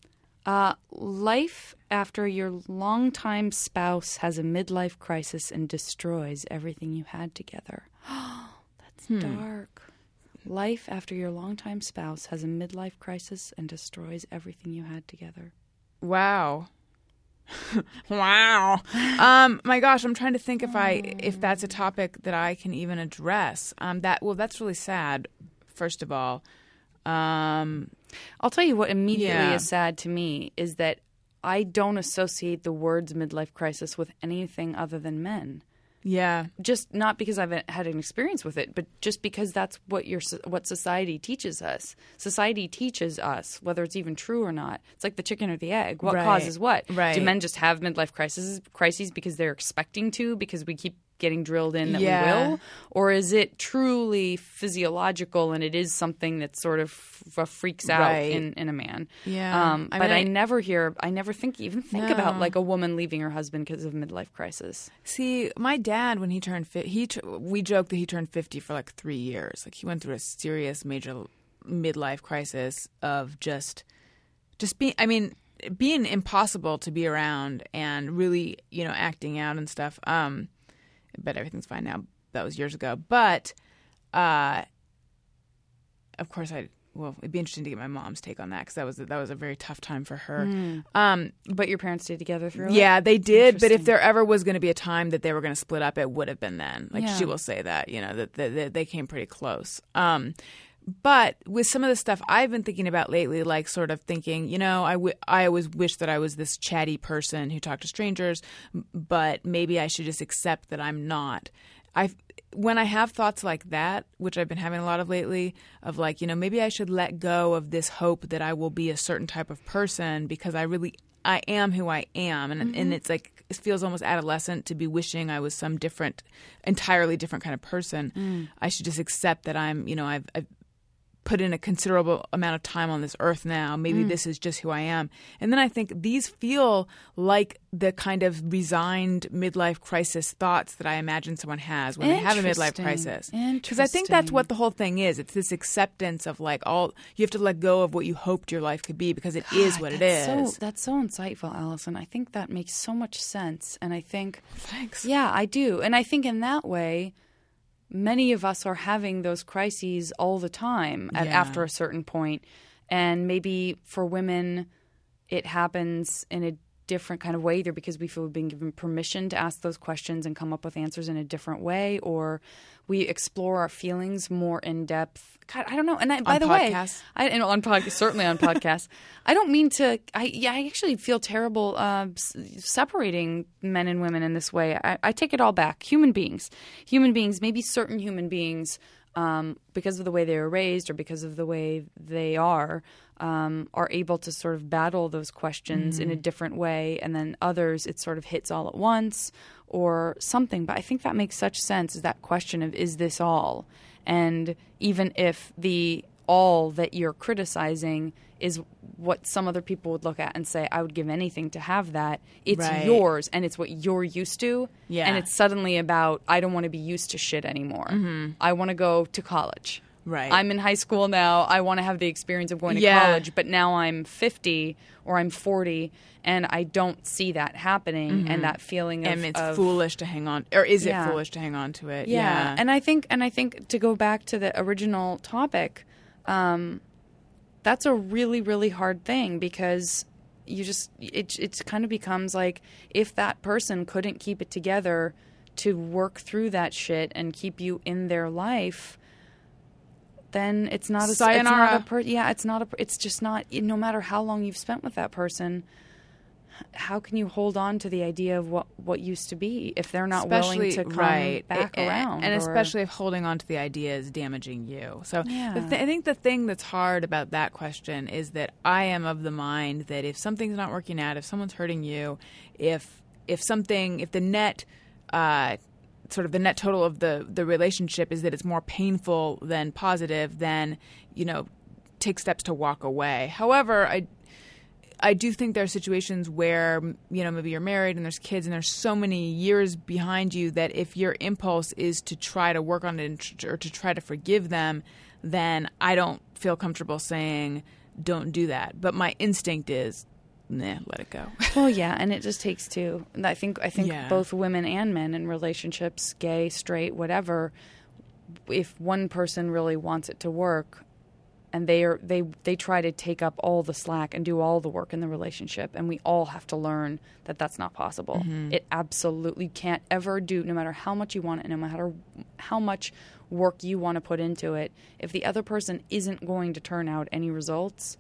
Uh, life after your longtime spouse has a midlife crisis and destroys everything you had together. That's dark. Life after your longtime spouse has a midlife crisis and destroys everything you had together. Wow. wow. Um, my gosh, I'm trying to think if I if that's a topic that I can even address. Um, that well, that's really sad. First of all, um, I'll tell you what immediately Yeah. is sad to me is that I don't associate the words midlife crisis with anything other than men. yeah, Just not because I've had an experience with it, but just because that's what your what society teaches us. Society teaches us whether it's even true or not. It's like the chicken or the egg. What Right. causes what? Right. Do men just have midlife crises crises because they're expecting to because we keep getting drilled in that Yeah. we will, or is it truly physiological and it is something that sort of f- freaks out Right. in, in a man? Yeah. Um, I but mean, I, I- never hear, I never think even think about like a woman leaving her husband because of midlife crisis. See, my dad, when he turned fi- he t- we joked that he turned fifty for like three years. Like he went through a serious major midlife crisis of just, just being. I mean, being impossible to be around and really, you know, acting out and stuff. Um, but everything's fine now. That was years ago. But, uh, of course, I. Well, it'd be interesting to get my mom's take on that because that was that was a very tough time for her. Um, But your parents stayed together through it? yeah, they did. But if there ever was going to be a time that they were going to split up, it would have been then. Like Yeah. she will say that, you know, that, that, that they came pretty close. Um, but with some of the stuff I've been thinking about lately, like sort of thinking, you know, I, w- I always wish that I was this chatty person who talked to strangers, but maybe I should just accept that I'm not. I when I have thoughts like that, which I've been having a lot of lately, of like, you know, maybe I should let go of this hope that I will be a certain type of person because I really I am who I am, and and mm-hmm. it's like it feels almost adolescent to be wishing I was some different, entirely different kind of person. Mm. I should just accept that I'm, you know, I've, I've put in a considerable amount of time on this earth now. Maybe mm. this is just who I am. And then I think these feel like the kind of resigned midlife crisis thoughts that I imagine someone has when they have a midlife crisis. Because I think that's what the whole thing is. It's this acceptance of like all you have to let go of what you hoped your life could be because it is God, what it is. So, that's so insightful, Allison. I think that makes so much sense. And I think, Thanks. yeah, I do. And I think in that way, many of us are having those crises all the time at, Yeah. after a certain point. And maybe for women, it happens in a different kind of way, either because we feel we've been given permission to ask those questions and come up with answers in a different way, or we explore our feelings more in depth. God, I don't know. And I, by On the podcasts? way, I and on podcast, certainly on podcasts. I don't mean to. I yeah, I actually feel terrible uh, s- separating men and women in this way. I, I take it all back. Human beings, human beings, maybe certain human beings, um, because of the way they were raised or because of the way they are, um, are able to sort of battle those questions in a different way, and then others it sort of hits all at once or something. But I think that makes such sense. Is that question of is this all? And even if the all that you're criticizing is what some other people would look at and say, I would give anything to have that. It's Right. yours and it's what you're used to. Yeah. And it's suddenly about, I don't want to be used to shit anymore. Mm-hmm. I want to go to college. Mm-hmm. Right. I'm in high school now. I want to have the experience of going to Yeah. college, but now I'm 50 or I'm 40 and I don't see that happening and that feeling of. Mm-hmm. and it's of- foolish to hang on, or is Yeah. it foolish to hang on to it? yeah. and I think and I think to go back to the original topic, um, that's a really really hard thing because you just it it kind of becomes like if that person couldn't keep it together to work through that shit and keep you in their life. Then it's not a it's not Sayonara. a per, yeah it's not a it's just not no matter how long you've spent with that person how can you hold on to the idea of what what used to be if they're not willing to come right. back a- around and or- especially if holding on to the idea is damaging you. So the Yeah. th- I think the thing that's hard about that question is that I am of the mind that if something's not working out, if someone's hurting you, if if something, if the net. Uh, sort of the net total of the the relationship is that it's more painful than positive then you know take steps to walk away however i I do think there are situations where you know maybe you're married and there's kids and there's so many years behind you that if your impulse is to try to work on it or to try to forgive them, then I don't feel comfortable saying don't do that. But my instinct is nah, let it go. Well, yeah, and it just takes two. And I think I think Yeah. both women and men in relationships, gay, straight, whatever, if one person really wants it to work and they are they they try to take up all the slack and do all the work in the relationship and we all have to learn that that's not possible. Mm-hmm. It absolutely can't ever do no matter how much you want it no matter how much work you want to put into it. If the other person isn't going to turn out any results,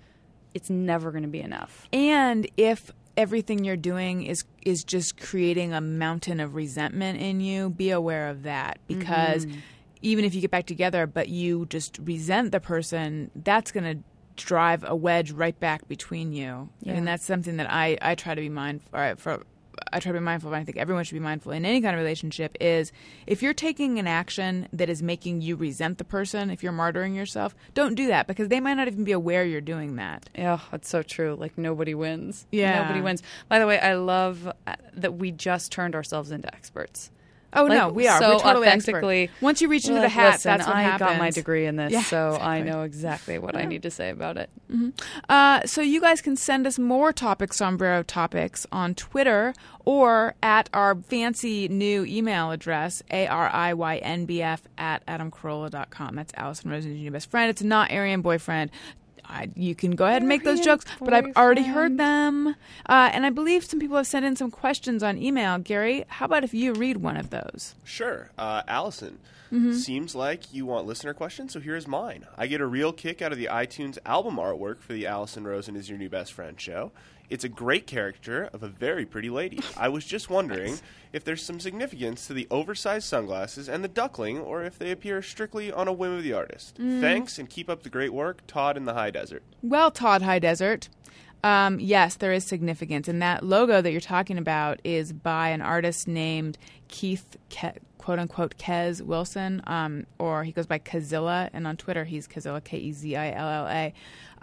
it's never going to be enough. And if everything you're doing is is just creating a mountain of resentment in you, be aware of that because Mm-hmm. even if you get back together but you just resent the person, that's going to drive a wedge right back between you. Yeah. And that's something that I I try to be mindful or for I try to be mindful of, and I think everyone should be mindful in any kind of relationship is if you're taking an action that is making you resent the person, if you're martyring yourself, don't do that because they might not even be aware you're doing that. Yeah, that's so true. Like nobody wins. Yeah. nobody wins. By the way, I love uh, that we just turned ourselves into experts. Oh Like, no, we are. so We're totally authentically- expert. Once you reach into We're the hat, Listen, that's what I happens. got my degree in this, Yeah, so I know exactly what I need to say about it. Uh, so you guys can send us more topic sombrero topics on Twitter or at our fancy new email address, A-R-I-Y-N-B-F at adamcarolla.com. That's Allison Rosen's new best friend. It's not Aryan boyfriend. I, you can go ahead and make those jokes, but I've already heard them. Uh, and I believe some people have sent in some questions on email. Gary, how about if you read one of those? Sure. Uh, Allison, seems like you want listener questions, so here's mine. I get a real kick out of the iTunes album artwork for the Allison Rosen is Your New Best Friend show. It's a great character of a very pretty lady. I was just wondering if there's some significance to the oversized sunglasses and the duckling, or if they appear strictly on a whim of the artist. Thanks, and keep up the great work. Todd in the High Desert. Well, Todd High Desert. Um, yes, there is significance, and that logo that you're talking about is by an artist named Keith, Ke- quote unquote, Kez Wilson, um, or he goes by Kezilla, and on Twitter he's Kezilla, K E Z I L L A.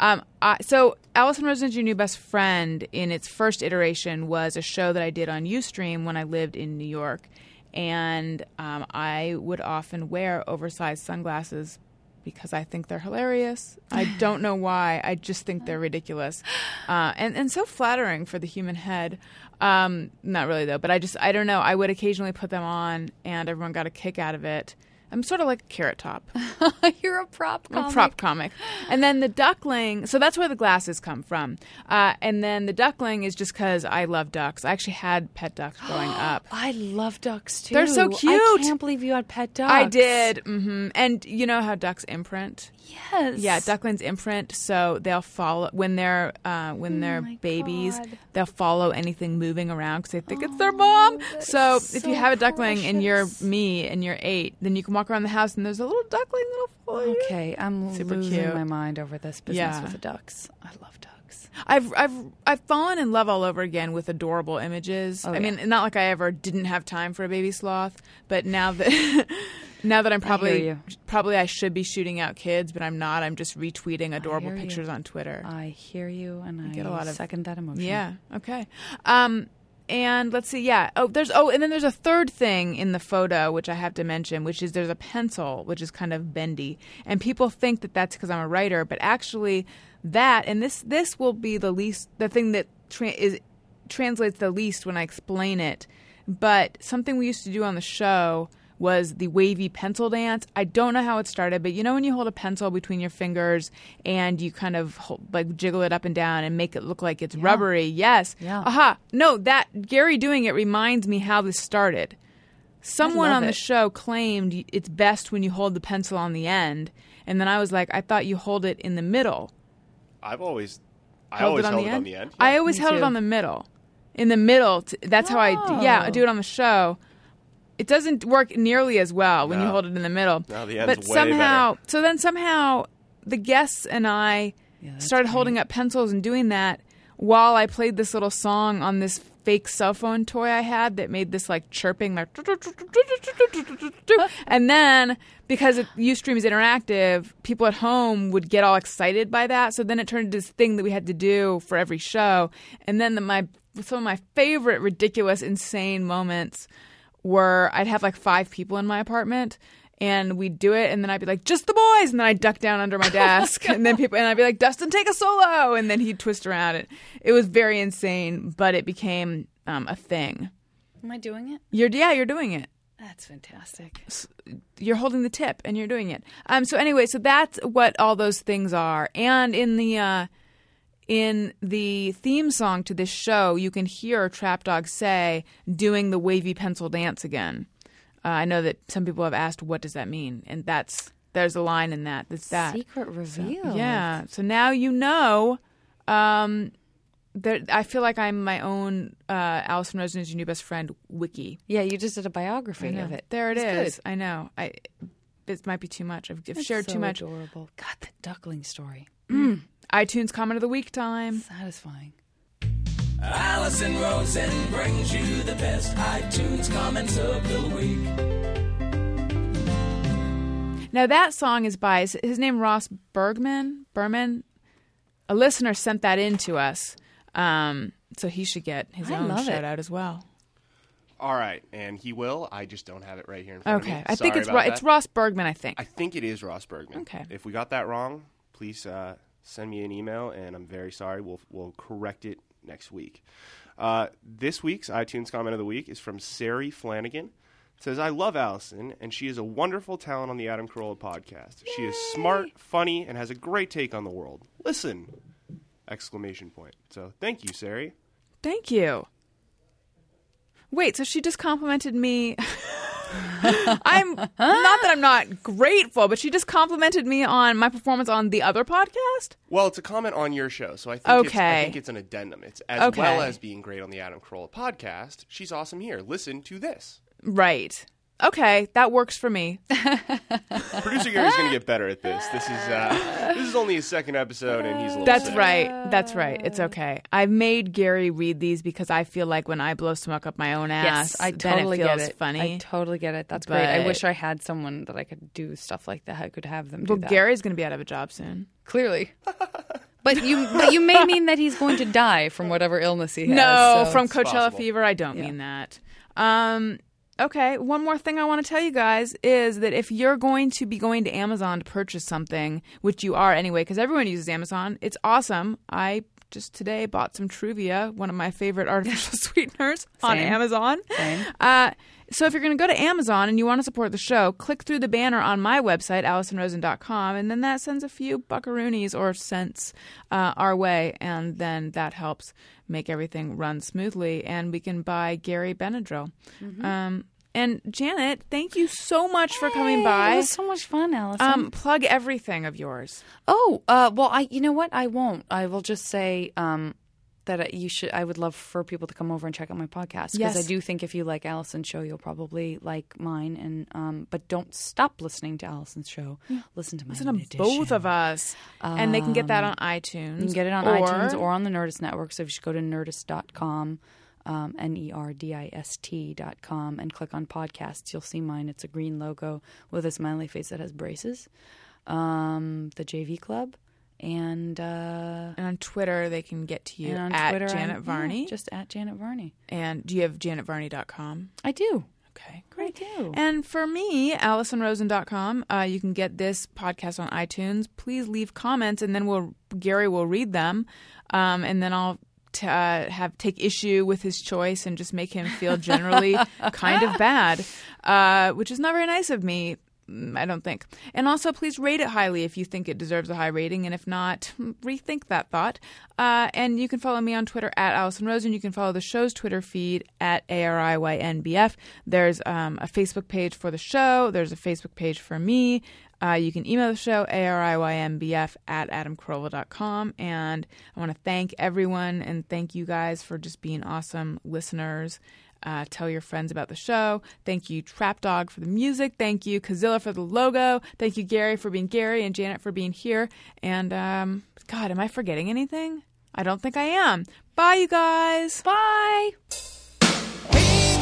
Um, so, Allison Rosen's Your New Best Friend, in its first iteration, was a show that I did on Ustream when I lived in New York, and um, I would often wear oversized sunglasses because I think they're hilarious. I don't know why. I just think they're ridiculous, uh, and and so flattering for the human head. Um, not really though, but I just I don't know. I would occasionally put them on, and everyone got a kick out of it. I'm sort of like a carrot top. You're a prop I'm a prop comic. And then the duckling, so that's where the glasses come from. Uh, and then the duckling is just because I love ducks. I actually had pet ducks growing up. I love ducks too. They're so cute. I can't believe you had pet ducks. I did. Mm-hmm. And you know how ducks imprint? Yes. Yeah, ducklings imprint, so they'll follow when they're uh, when they're Oh babies. God. They'll follow anything moving around because they think it's their mom. Oh, so if so you have a duckling and you're me and you're eight, then you can walk around the house and there's a little duckling that'll follow you. Okay, I'm Super losing cute. my mind over this business Yeah. with the ducks. I love ducks. I've I've I've fallen in love all over again with adorable images. Oh, I mean, not like I ever didn't have time for a baby sloth, but now that now that I'm probably you. probably I should be shooting out kids, but I'm not. I'm just retweeting adorable pictures on Twitter. I hear you, and I get a lot of- second that emotion. Yeah. Okay. Um, and let's see. Yeah. Oh, there's. Oh, and then there's a third thing in the photo which I have to mention, which is there's a pencil which is kind of bendy, and people think that that's because I'm a writer, but actually, that and this this will be the least the thing that tra- is translates the least when I explain it. But something we used to do on the show was the wavy pencil dance. I don't know how it started, but you know when you hold a pencil between your fingers and you kind of hold, like jiggle it up and down and make it look like it's rubbery. Yes. Yeah. Aha. No, that Gary doing it reminds me how this started. Someone love on the it. show claimed it's best when you hold the pencil on the end, and then I was like, I thought you hold it in the middle. I've always, I Held always it on held the it end. on the end. I always me held it on the middle. In the middle. T- that's how I. d- Yeah, I do it on the show. It doesn't work nearly as well when you hold it in the middle. No, the end's but way somehow, so then somehow the guests and I that's started holding up pencils and doing that while I played this little song on this fake cell phone toy I had that made this like chirping like and then because it, Ustream is interactive, people at home would get all excited by that. So then it turned into this thing that we had to do for every show. And then the, my some of my favorite ridiculous, insane moments were I'd have like five people in my apartment. and we'd do it, and then I'd be like, "Just the boys," and then I'd duck down under my desk, and then people, and I'd be like, "Dustin, take a solo," and then he'd twist around it. It was very insane, but it became um, a thing. Am I doing it? You're yeah, you're doing it. That's fantastic. You're holding the tip, and you're doing it. Um. So anyway, so that's what all those things are, and in the uh, in the theme song to this show, you can hear Trap Dog say, "Doing the wavy pencil dance again." Uh, I know that some people have asked, "What does that mean?" And that's there's a line in that. That's that. Secret reveal. Yeah. So now you know. Um, there, I feel like I'm my own uh, Allison Rosen is your new best friend wiki. Yeah, you just did a biography of it. There it It's is. I know. I it might be too much. I've, I've shared so too much. Adorable. God, the duckling story. iTunes comment of the week time. Satisfying. Allison Rosen brings you the best iTunes comments of the week. Now that song is by is his name Ross Bergman. Berman. A listener sent that in to us, um, so he should get his I own love shout it. out as well. All right, and he will. I just don't have it right here in front of me. Okay, I think it's Ro- it's. Ross Bergman. I think. I think it is Ross Bergman. Okay. If we got that wrong, please uh, send me an email, and I'm very sorry. We'll we'll correct it next week. Uh, this week's iTunes comment of the week is from Sari Flanagan. It says, "I love Allison, and she is a wonderful talent on the Adam Carolla podcast. She is smart, funny, and has a great take on the world. Listen!" Exclamation point. So thank you, Sari. Thank you. Wait, so she just complimented me. I'm not that I'm not grateful, but she just complimented me on my performance on the other podcast. Well, it's a comment on your show, so I think it's, I think it's an addendum. It's as Okay. well as being great on the Adam Carolla podcast. She's awesome here. Listen to this. Right. Okay, that works for me. Producer Gary's going to get better at this. This is uh, this is only his second episode, and he's a little. That's sick. right. That's right. It's okay. I've made Gary read these because I feel like when I blow smoke up my own ass, Yes, I then totally it feels get it. funny. I totally get it. That's great. I wish I had someone that I could do stuff like that. I could have them do well, that. Gary's going to be out of a job soon. clearly. But you, but you may mean that he's going to die from whatever illness he has. No, so from Coachella fever. I don't Yeah. mean that. Um, okay, one more thing I want to tell you guys is that if you're going to be going to Amazon to purchase something, which you are anyway, because everyone uses Amazon, it's awesome. I just today bought some Truvia, one of my favorite artificial sweeteners, on Amazon. Same. Uh, so if you're going to go to Amazon and you want to support the show, click through the banner on my website, AllisonRosen.com, and then that sends a few buckaroonies or cents uh, our way, and then that helps make everything run smoothly, and we can buy Gary Benadryl. Um, and Janet, thank you so much for coming Hey, by. It was so much fun, Allison. um, plug everything of yours. Oh, uh, well, I you know what? I won't. I will just say um, that you should. I would love for people to come over and check out my podcast because Yes. I do think if you like Allison's show, you'll probably like mine. And um, but don't stop listening to Allison's show. Listen to mine. Listen to both of us. and they can get that on iTunes. You can get it on iTunes or on the Nerdist Network. So if you should go to nerdist.com, um, N E R D I S T dot com, and click on podcasts, you'll see mine. It's a green logo with a smiley face that has braces. Um, the JV Club. And, uh, And on Twitter, they can get to you at Twitter, Janet I'm- Varney. yeah, just at Janet Varney. and do you have janetvarney.com? I do. Okay, I great. do. And for me, AllisonRosen.com, uh, you can get this podcast on iTunes. Please leave comments, and then we'll Gary will read them, um, and then I'll t- uh, have take issue with his choice and just make him feel generally kind of bad, uh, which is not very nice of me. I don't think. And also, please rate it highly if you think it deserves a high rating, and if not, rethink that thought. Uh, and you can follow me on Twitter at Allison Rosen. You can follow the show's Twitter feed at ARIYNBF. There's um, a Facebook page for the show. There's a Facebook page for me. Uh, you can email the show, ariynbf at adamcarolla.com. And I want to thank everyone and thank you guys for just being awesome listeners. Uh, tell your friends about the show. Thank you, Trap Dog, for the music. Thank you, Kezilla, for the logo. Thank you, Gary, for being Gary, and Janet for being here. And um, God, am I forgetting anything? I don't think I am. Bye, you guys. Bye. Hey,